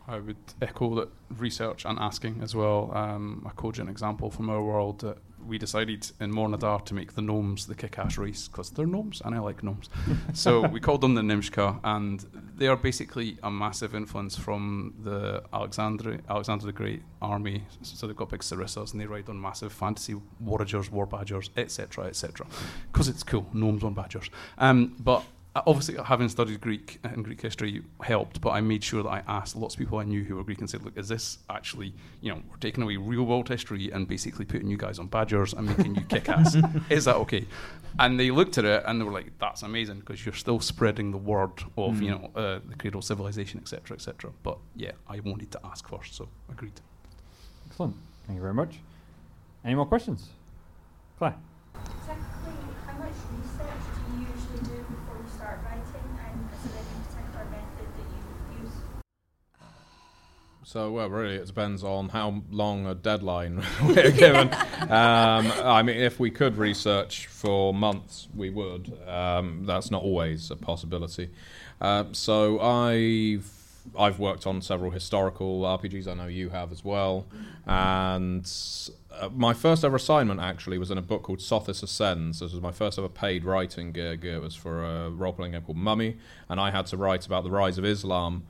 Speaker 6: I would echo that research and asking as well. Um, a cogent example from our world that we decided in Mor na Dar to make the gnomes the kick-ass race because they're gnomes and I like gnomes. [LAUGHS] so we called them the Nimshka, and they are basically a massive influence from the Alexander Alexander the Great army. So they've got big sarissas and they ride on massive fantasy warriors, war badgers, etc., etc. Because it's cool, gnomes on badgers. Um, but obviously having studied Greek and Greek history helped, but I made sure that I asked lots of people I knew who were Greek and said, "Look, is this actually, you know, we're taking away real world history and basically putting you guys on badgers and making you kick ass? [LAUGHS] is that okay?" And they looked at it and they were like, "That's amazing because you're still spreading the word of, mm. you know, uh, the cradle of civilization, etc., etc." But yeah, I wanted to ask first, so agreed.
Speaker 1: Excellent. Thank you very much. Any more questions, Claire?
Speaker 2: So, well, really, it depends on how long a deadline [LAUGHS] we're given. um, I mean, if we could research for months, we would. Um, that's not always a possibility. Uh, so, I've I've worked on several historical RPGs. I know you have as well. And uh, my first ever assignment actually was in a book called Sothis Ascends. This was my first ever paid writing gig. It was for a role playing game called Mummy, and I had to write about the rise of Islam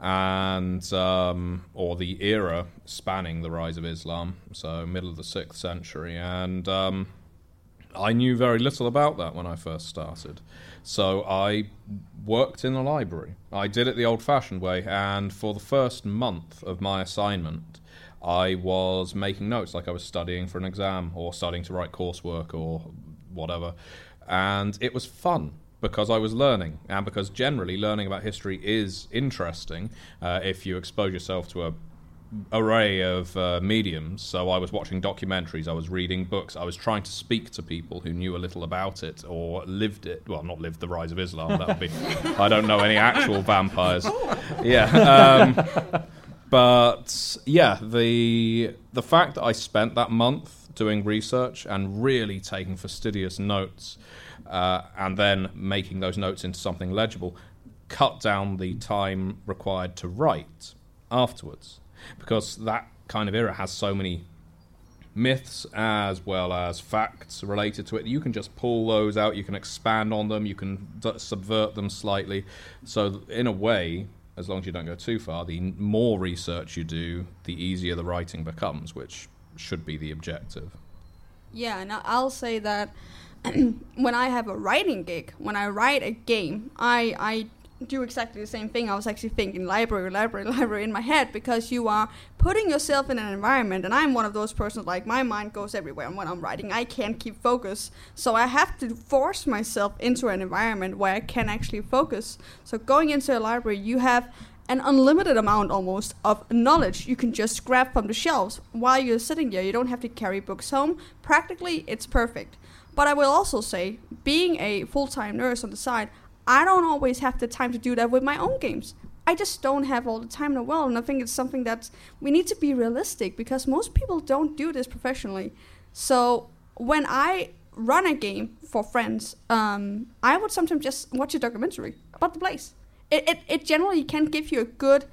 Speaker 2: and um, or the era spanning the rise of Islam, so middle of the sixth century, and um, I knew very little about that when I first started. So I worked in the library. I did it the old-fashioned way, and for the first month of my assignment, I was making notes like I was studying for an exam or studying to write coursework or whatever, and it was fun because I was learning, and because generally learning about history is interesting uh, if you expose yourself to a array of uh, mediums. So I was watching documentaries, I was reading books, I was trying to speak to people who knew a little about it or lived it. Well, not lived the rise of Islam. That would be. [LAUGHS] I don't know any actual vampires. Yeah. Um, but yeah, the the fact that I spent that month doing research and really taking fastidious notes, uh, and then making those notes into something legible, cut down the time required to write afterwards, because that kind of era has so many myths as well as facts related to it. You can just pull those out, you can expand on them, you can subvert them slightly. So, in a way, as long as you don't go too far, the more research you do, the easier the writing becomes, which should be the objective.
Speaker 3: Yeah, and I'll say that [CLEARS THROAT] when I have a writing gig, when I write a game, I I do exactly the same thing. I was actually thinking library, library, [LAUGHS] library in my head because you are putting yourself in an environment, and I'm one of those persons like my mind goes everywhere when I'm writing. I can't keep focus, so I have to force myself into an environment where I can actually focus. So going into a library, you have an unlimited amount almost of knowledge you can just grab from the shelves while you're sitting there. You don't have to carry books home. Practically, it's perfect. But I will also say, being a full time nurse on the side, I don't always have the time to do that with my own games. I just don't have all the time in the world, and I think it's something that we need to be realistic because most people don't do this professionally. So when I run a game for friends, um, I would sometimes just watch a documentary about the place. It, it, it generally can give you a good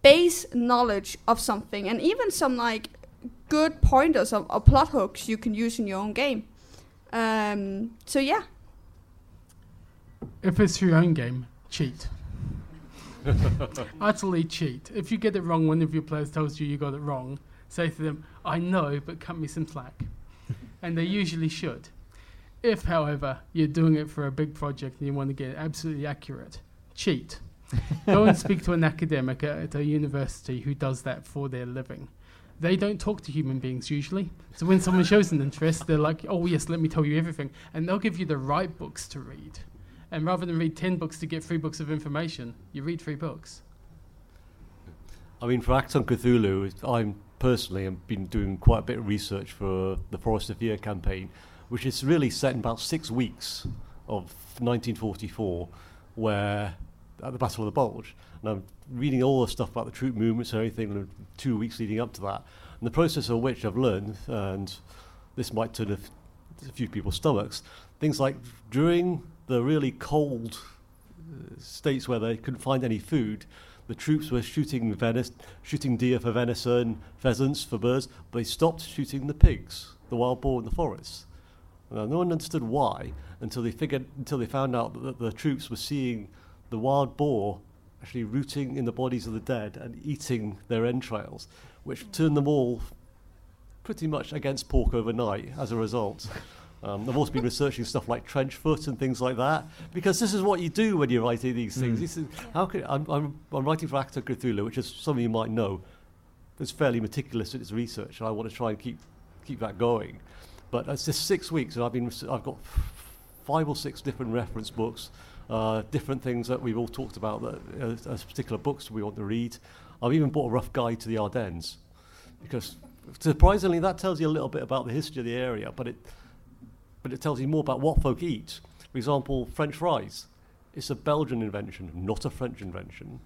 Speaker 3: base knowledge of something and even some like good pointers of, of plot hooks you can use in your own game. Um, so yeah,
Speaker 4: If it's your own game, cheat. [LAUGHS] Utterly cheat. If you get it wrong, one of your players tells you you got it wrong, say to them, I know, but cut me some slack. [LAUGHS] and they usually should. If, however, you're doing it for a big project and you want to get it absolutely accurate, cheat. [LAUGHS] Go and speak to an academic at, at a university who does that for their living. They don't talk to human beings usually. So when someone shows an interest, they're like, oh, yes, let me tell you everything. And they'll give you the right books to read. And rather than read 10 books to get three books of information, you read three books.
Speaker 5: I mean, for Achtung Cthulhu, I'm personally have been doing quite a bit of research for the Forest of Fear campaign, which is really set in about six weeks of 1944, where at the Battle of the Bulge, and I'm reading all the stuff about the troop movements and everything, in two weeks leading up to that, and the process of which I've learned, and this might turn a, few people's stomachs, things like during the really cold uh, states where they couldn't find any food, the troops were shooting venison, shooting deer for venison, pheasants for birds. But they stopped shooting the pigs, the wild boar in the forests. Now, no one understood why until they figured, until they found out that the troops were seeing the wild boar actually rooting in the bodies of the dead and eating their entrails, which turned them all pretty much against pork overnight as a result. Um, I've also been [LAUGHS] researching stuff like trench foot and things like that because this is what you do when you're writing these things. This is, how could, I'm, I'm, I'm writing for Achtung Cthulhu, which is some of you might know. It's fairly meticulous in its research, and I want to try and keep keep that going. But it's just six weeks, and I've been I've got five or six different reference books, uh, different things that we've all talked about that uh, as particular books we want to read. I've even bought a rough guide to the Ardennes because surprisingly that tells you a little bit about the history of the area, but it but it tells you more about what folk eat. For example, French fries. It's a Belgian invention, not a French invention.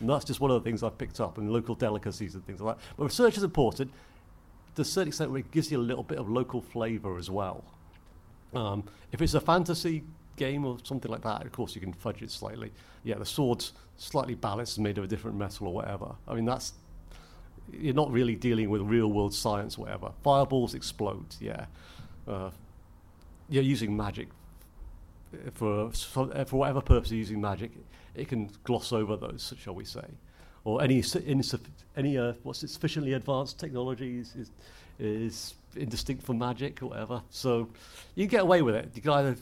Speaker 5: And that's just one of the things I've picked up, and local delicacies and things like that. But research is important to a certain extent where it gives you a little bit of local flavour as well. Um, if it's a fantasy game or something like that, of course you can fudge it slightly. Yeah, the sword's slightly balanced and made of a different metal or whatever. I mean, that's you're not really dealing with real world science, whatever. Fireballs explode, yeah. Uh, you're using magic for for whatever purpose you're using magic. It can gloss over those, shall we say, or any any uh, what's sufficiently advanced technologies is is indistinct from magic or whatever. So you can get away with it. You can either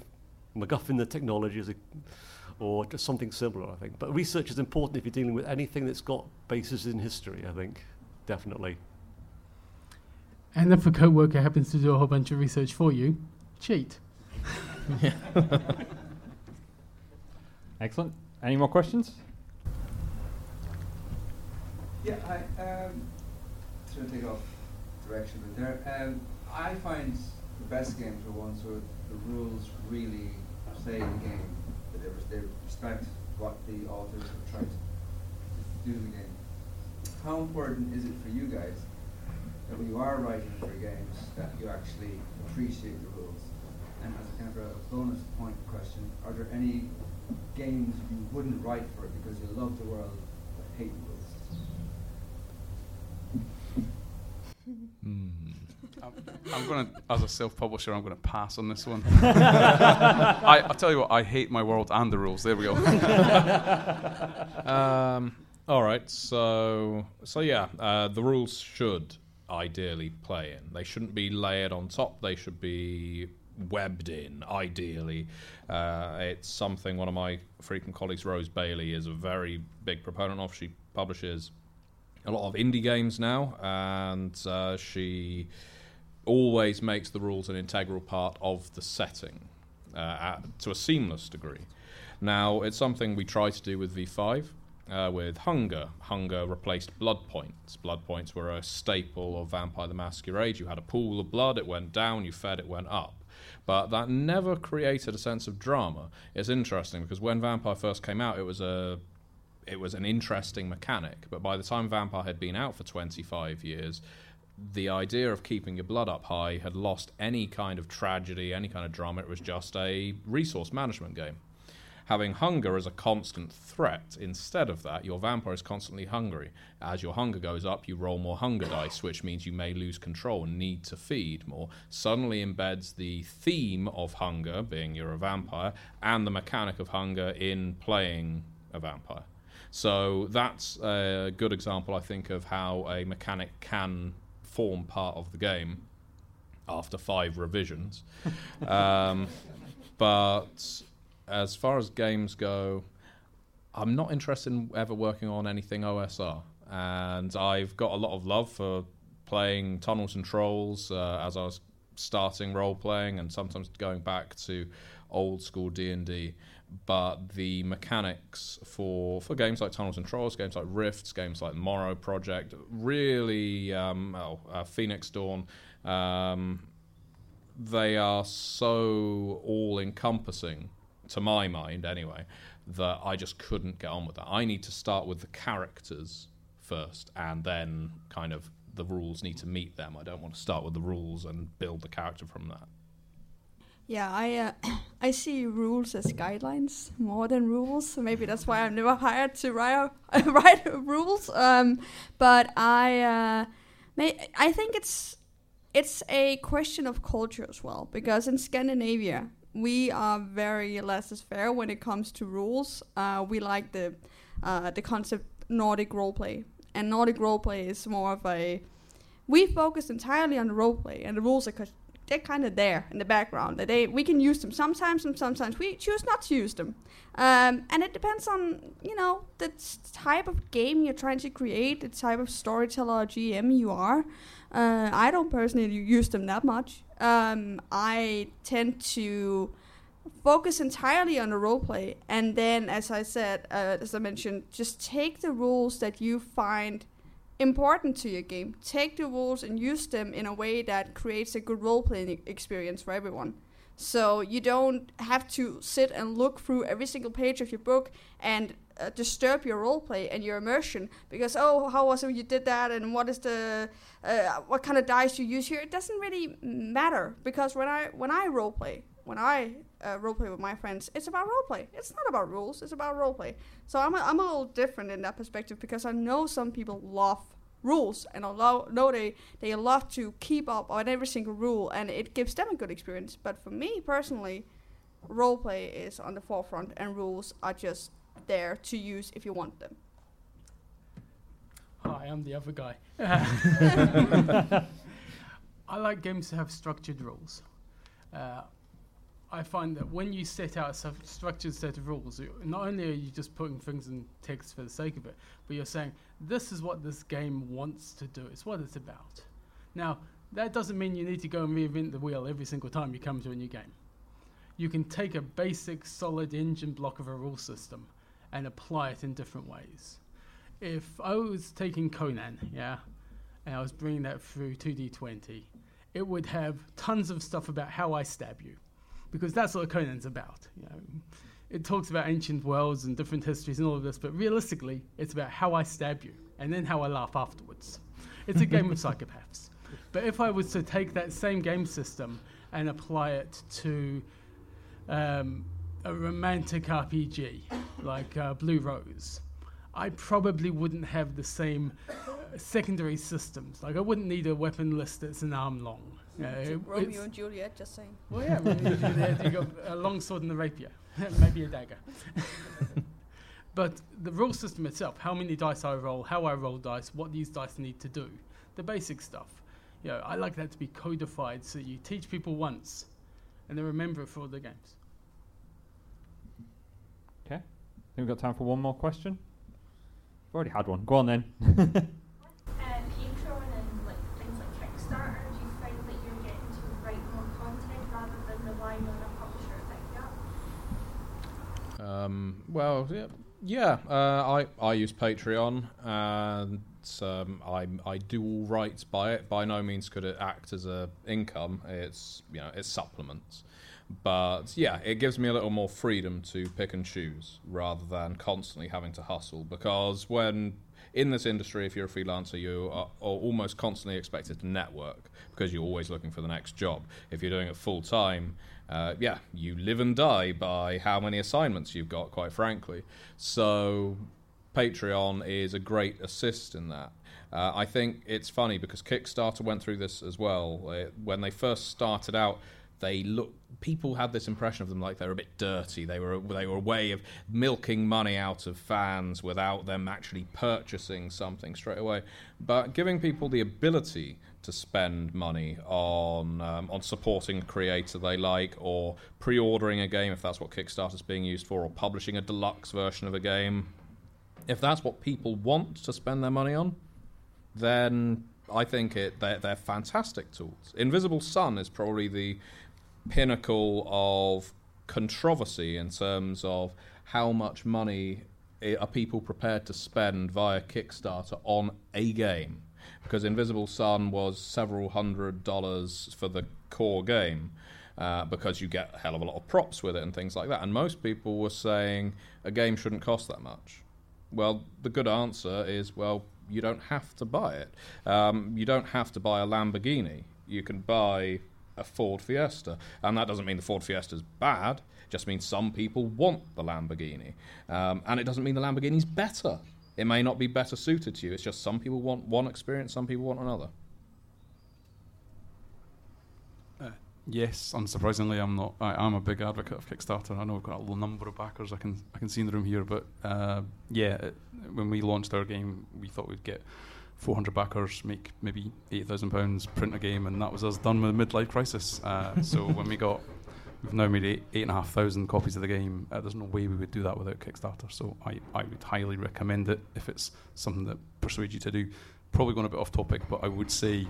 Speaker 5: MacGuffin the technology as a, or just something similar, I think. But research is important if you're dealing with anything that's got basis in history. I think definitely.
Speaker 4: And if a co-worker happens to do a whole bunch of research for you, cheat. [LAUGHS]
Speaker 1: Excellent. Any more questions?
Speaker 9: Yeah, I um, to take off direction a bit there. Um, I find the best games are ones where the rules really play the game, that they, they respect what the authors have tried to do in the game. How important is it for you guys that when you are writing for games that you actually appreciate the rules? And as a kind of a bonus point question, are there any games you wouldn't write for because you love the world but hate the rules? Hmm.
Speaker 6: I'm, I'm going to, as a self-publisher, I'm going to pass on this one. [LAUGHS] I, I'll tell you what, I hate my world and the rules. There we go. [LAUGHS]
Speaker 2: Um, all right, so so yeah, uh, the rules should ideally play in. They shouldn't be layered on top. They should be webbed in. Ideally, uh, it's something one of my frequent colleagues, Rose Bailey, is a very big proponent of. She publishes a lot of indie games now, and uh, she always makes the rules an integral part of the setting uh, at, to a seamless degree. Now, it's something we try to do with V5. Uh, with Hunger. Hunger replaced blood points. Blood points were a staple of Vampire the Masquerade. You had a pool of blood, it went down, you fed, it went up. But that never created a sense of drama. It's interesting because when Vampire first came out, it was a it was an interesting mechanic. But by the time Vampire had been out for 25 years, the idea of keeping your blood up high had lost any kind of tragedy, any kind of drama. It was just a resource management game. Having hunger as a constant threat, instead of that, your vampire is constantly hungry. As your hunger goes up, you roll more hunger dice, which means you may lose control and need to feed more. Suddenly embeds the theme of hunger, being you're a vampire, and the mechanic of hunger in playing a vampire. So that's a good example, I think, of how a mechanic can form part of the game after five revisions. [LAUGHS] um, but as far as games go, I'm not interested in ever working on anything OSR. And I've got a lot of love for playing Tunnels and Trolls uh, as I was starting role playing and sometimes going back to old school D&D but the mechanics for for games like Tunnels and Trolls, games like Rifts, games like Morrow Project, really, um, oh, uh, Phoenix Dawn, um, they are so all encompassing, to my mind anyway, that I just couldn't get on with that. I need to start with the characters first, and then kind of the rules need to meet them. I don't want to start with the rules and build the character from that.
Speaker 3: Yeah, I uh, [CLEARS THROAT] I see rules as guidelines more than rules. Maybe that's why I'm never [LAUGHS] hired to write [LAUGHS] write rules. Um, but I uh, may I think it's it's a question of culture as well because in Scandinavia we are very laissez-faire when it comes to rules. Uh, we like the uh, the concept Nordic roleplay, and Nordic roleplay is more of a we focus entirely on the roleplay, and the rules are they're kind of there in the background. That they we can use them sometimes, and sometimes we choose not to use them. Um, and it depends on you know the type of game you're trying to create, the type of storyteller or GM you are. Uh, I don't personally use them that much. Um, I tend to focus entirely on the roleplay, and then, as I said, uh, as I mentioned, just take the rules that you find important to your game. Take the rules and use them in a way that creates a good role playing experience for everyone. So you don't have to sit and look through every single page of your book and uh, disturb your role play and your immersion because oh how was it you did that and what is the uh, what kind of dice you use here it doesn't really matter because when I when I role play when I uh, role play with my friends it's about roleplay. it's not about rules it's about roleplay. so I'm a, I'm a little different in that perspective because I know some people love rules and although know they they love to keep up on every single rule and it gives them a good experience but for me personally roleplay is on the forefront and rules are just there to use if you want them
Speaker 4: Hi, I'm the other guy. [LAUGHS] [LAUGHS] I like games to have structured rules. Uh, I find that when you set out a structured set of rules, not only are you just putting things in text for the sake of it, but you're saying, this is what this game wants to do, it's what it's about. Now, that doesn't mean you need to go and reinvent the wheel every single time you come to a new game. You can take a basic, solid engine block of a rule system and apply it in different ways. if I was taking Conan, yeah, and I was bringing that through 2D20, it would have tons of stuff about how I stab you, because that's what Conan's about. You know, it talks about ancient worlds and different histories and all of this, but realistically, it's about how I stab you and then how I laugh afterwards. It's a game of [LAUGHS] psychopaths. But if I was to take that same game system and apply it to um, a romantic RPG like uh, Blue Rose, I probably wouldn't have the same uh, secondary systems. Like I wouldn't need a weapon list that's an arm long. Uh, it-
Speaker 3: Romeo
Speaker 4: it's-
Speaker 3: and Juliet, just saying.
Speaker 4: well, yeah, Romeo and Juliet, you got a long sword and a rapier, [LAUGHS] maybe a dagger. [LAUGHS] but the rule system itself, how many dice I roll, how I roll dice, what these dice need to do, the basic stuff. You know, I like that to be codified so you teach people once and they remember it for all the games.
Speaker 1: Okay. I think we've got time for one more question. We've already had one. Go on then. [LAUGHS]
Speaker 10: uh, Patreon and like things like Kickstarter, do you find that you're getting to write more content rather than relying on a publisher to pick you up?
Speaker 2: Um, well, yeah, yeah uh, I I use Patreon and um, I I do all right by it. By no means could it act as a income. It's you know it's supplements, but yeah, it gives me a little more freedom to pick and choose rather than constantly having to hustle. Because when in this industry, if you're a freelancer, you are, are almost constantly expected to network because you're always looking for the next job. If you're doing it full time, uh, yeah, you live and die by how many assignments you've got, quite frankly. So, Patreon is a great assist in that. Uh, I think it's funny because Kickstarter went through this as well. Uh, when they first started out, they look people had this impression of them like they were a bit dirty. They were they were a way of milking money out of fans without them actually purchasing something straight away. But giving people the ability to spend money on um, on supporting a creator they like, or pre-ordering a game if that's what Kickstarter's being used for, or publishing a deluxe version of a game. If that's what people want to spend their money on, then I think it they're, they're fantastic tools. Invisible Sun is probably the pinnacle of controversy in terms of how much money are people prepared to spend via Kickstarter on a game. Because Invisible Sun was several hundred dollars for the core game. Uh, because you get a hell of a lot of props with it and things like that. And most people were saying a game shouldn't cost that much. Well, the good answer is well, you don't have to buy it. Um, you don't have to buy a Lamborghini. You can buy a Ford Fiesta, and that doesn't mean the Ford Fiesta is bad. It just means some people want the Lamborghini, um, and it doesn't mean the Lamborghini's better. It may not be better suited to you. It's just some people want one experience, some people want another.
Speaker 6: Uh, yes, unsurprisingly, I'm not. I am a big advocate of Kickstarter. I know we've got a number of backers I can I can see in the room here, but uh, yeah, it, when we launched our game, we thought we'd get 400 backers, make maybe 8,000 pounds, print a game, and that was us done with the midlife crisis. Uh, so [LAUGHS] when we got, we've now made eight eight and a half thousand copies of the game. Uh, there's no way we would do that without Kickstarter. So I I would highly recommend it if it's something that persuades you to do. Probably going a bit off topic, but I would say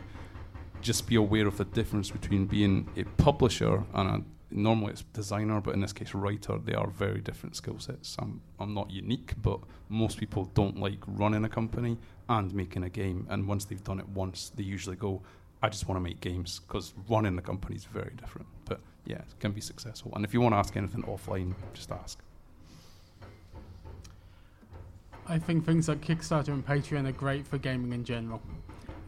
Speaker 6: just be aware of the difference between being a publisher and a normally it's designer, but in this case writer. They are very different skill sets. I'm I'm not unique, but most people don't like running a company and making a game. And once they've done it once, they usually go, "I just want to make games," because running the company is very different. But yeah, it can be successful. And if you want to ask anything offline, just ask.
Speaker 4: I think things like Kickstarter and Patreon are great for gaming in general.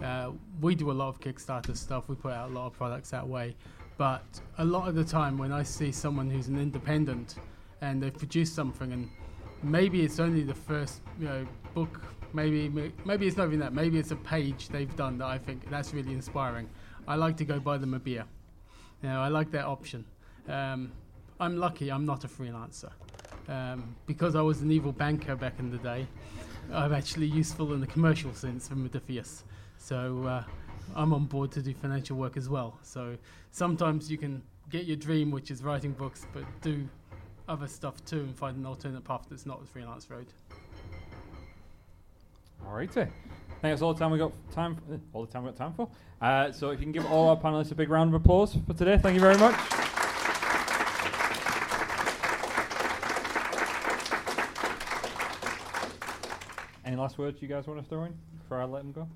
Speaker 4: Uh, we do a lot of Kickstarter stuff. We put out a lot of products that way. But a lot of the time, when I see someone who's an independent and they've produced something, and maybe it's only the first you know book, maybe maybe it's not even that. Maybe it's a page they've done that I think that's really inspiring. I like to go buy them a beer. You know, I like that option. Um, I'm lucky. I'm not a freelancer. Um, because I was an evil banker back in the day, I'm actually useful in the commercial sense for Modiphius. So uh, I'm on board to do financial work as well. So sometimes you can get your dream, which is writing books, but do other stuff too and find an alternate path that's not the freelance road.
Speaker 1: All righty. I think that's all the time we got time. For, all the time we got time for. Uh, so if you can give all our panelists a big round of applause for today, thank you very much. Any last words you guys want to throw in before I let them go?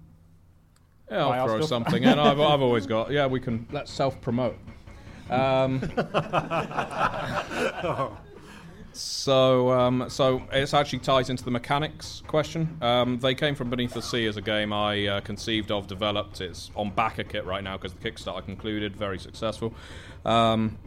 Speaker 2: Yeah, I'll
Speaker 1: Buy
Speaker 2: throw
Speaker 1: stuff.
Speaker 2: something in. I've, I've always [LAUGHS] got. Yeah, we can. Let's self promote. Um, [LAUGHS] so, um, so it actually ties into the mechanics question. Um, they came from Beneath the Sea as a game I uh, conceived of, developed. It's on backer kit right now because the Kickstarter concluded, very successful. Um,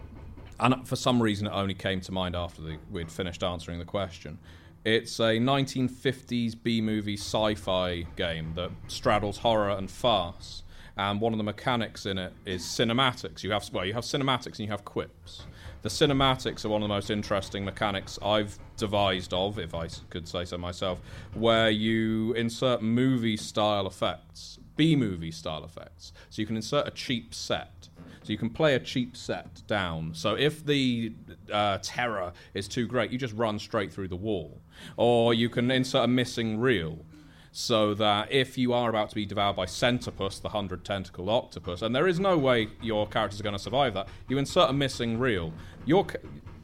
Speaker 2: and for some reason, it only came to mind after the, we'd finished answering the question. It's a 1950s B movie sci fi game that straddles horror and farce. And one of the mechanics in it is cinematics. You have well, you have cinematics and you have quips. The cinematics are one of the most interesting mechanics I've devised of, if I could say so myself, where you insert movie style effects, B movie style effects. So you can insert a cheap set. So you can play a cheap set down. So if the uh, terror is too great, you just run straight through the wall. Or you can insert a missing reel so that if you are about to be devoured by Centipus, the hundred tentacled octopus, and there is no way your characters are going to survive that, you insert a missing reel. Your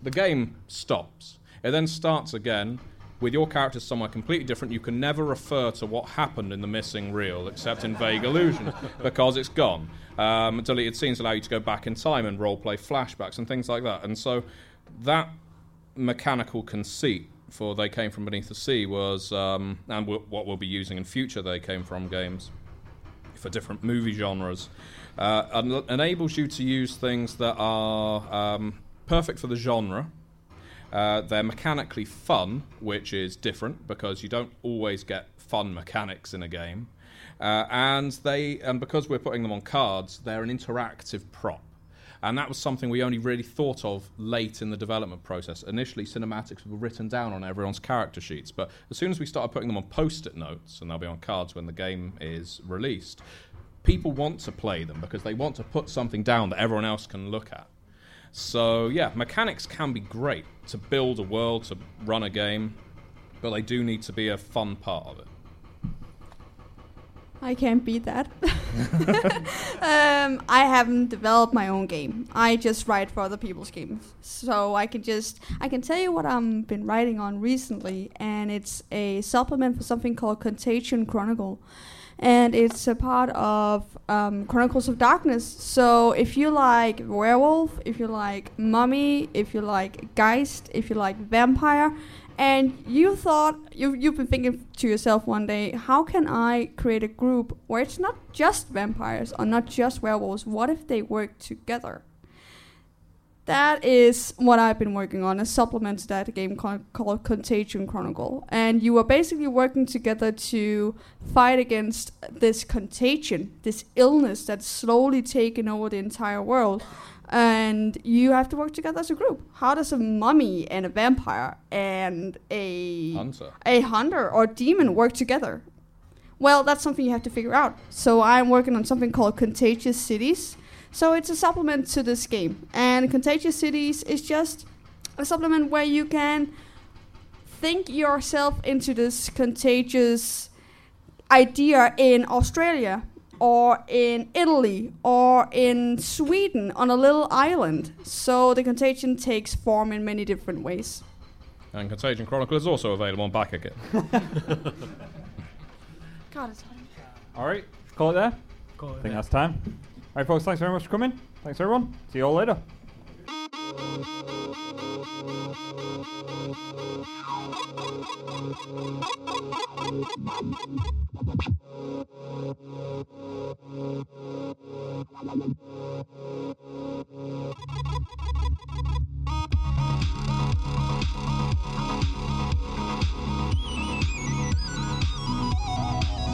Speaker 2: the game stops. It then starts again with your characters somewhere completely different. You can never refer to what happened in the missing reel except in vague illusions [LAUGHS] because it's gone. Um, deleted scenes allow you to go back in time and roleplay flashbacks and things like that. And so that mechanical conceit for They Came From Beneath the Sea was, um, and w- what we'll be using in future They Came From games for different movie genres, uh, en- enables you to use things that are um, perfect for the genre. Uh, they're mechanically fun, which is different because you don't always get fun mechanics in a game. Uh, and they, and because we're putting them on cards, they're an interactive prop. And that was something we only really thought of late in the development process. Initially, cinematics were written down on everyone's character sheets, but as soon as we started putting them on post it notes, and they'll be on cards when the game is released, people want to play them because they want to put something down that everyone else can look at. So, yeah, mechanics can be great to build a world, to run a game, but they do need to be a fun part of it.
Speaker 3: I can't beat that. [LAUGHS] um, I haven't developed my own game. I just write for other people's games. So I can just I can tell you what I've been writing on recently, and it's a supplement for something called Contagion Chronicle, and it's a part of um, Chronicles of Darkness. So if you like werewolf, if you like mummy, if you like geist, if you like vampire, and you thought you you've been thinking to yourself one day, how can I create a group where it's not just vampires or not just werewolves? What if they work together? That is what I've been working on, a supplement to that game called, called Contagion Chronicle. And you are basically working together to fight against this contagion, this illness that's slowly taking over the entire world. And you have to work together as a group. How does a mummy and a vampire and a
Speaker 2: Hunter.
Speaker 3: a hunter or demon work together? Well, that's something you have to figure out. So I'm working on something called Contagious Cities. So it's a supplement to this game. And Contagious Cities is just a supplement where you can think yourself into this contagious idea in Australia or in Italy or in Sweden on a little island. So the contagion takes form in many different ways.
Speaker 2: And Contagion Chronicle is also available on Backer Kit. [LAUGHS]
Speaker 3: God, it's
Speaker 1: All right, call it there.
Speaker 4: Call it
Speaker 1: I think
Speaker 4: there.
Speaker 1: that's time. All right, folks, thanks very much for coming. Thanks, everyone. See you all later. [LAUGHS]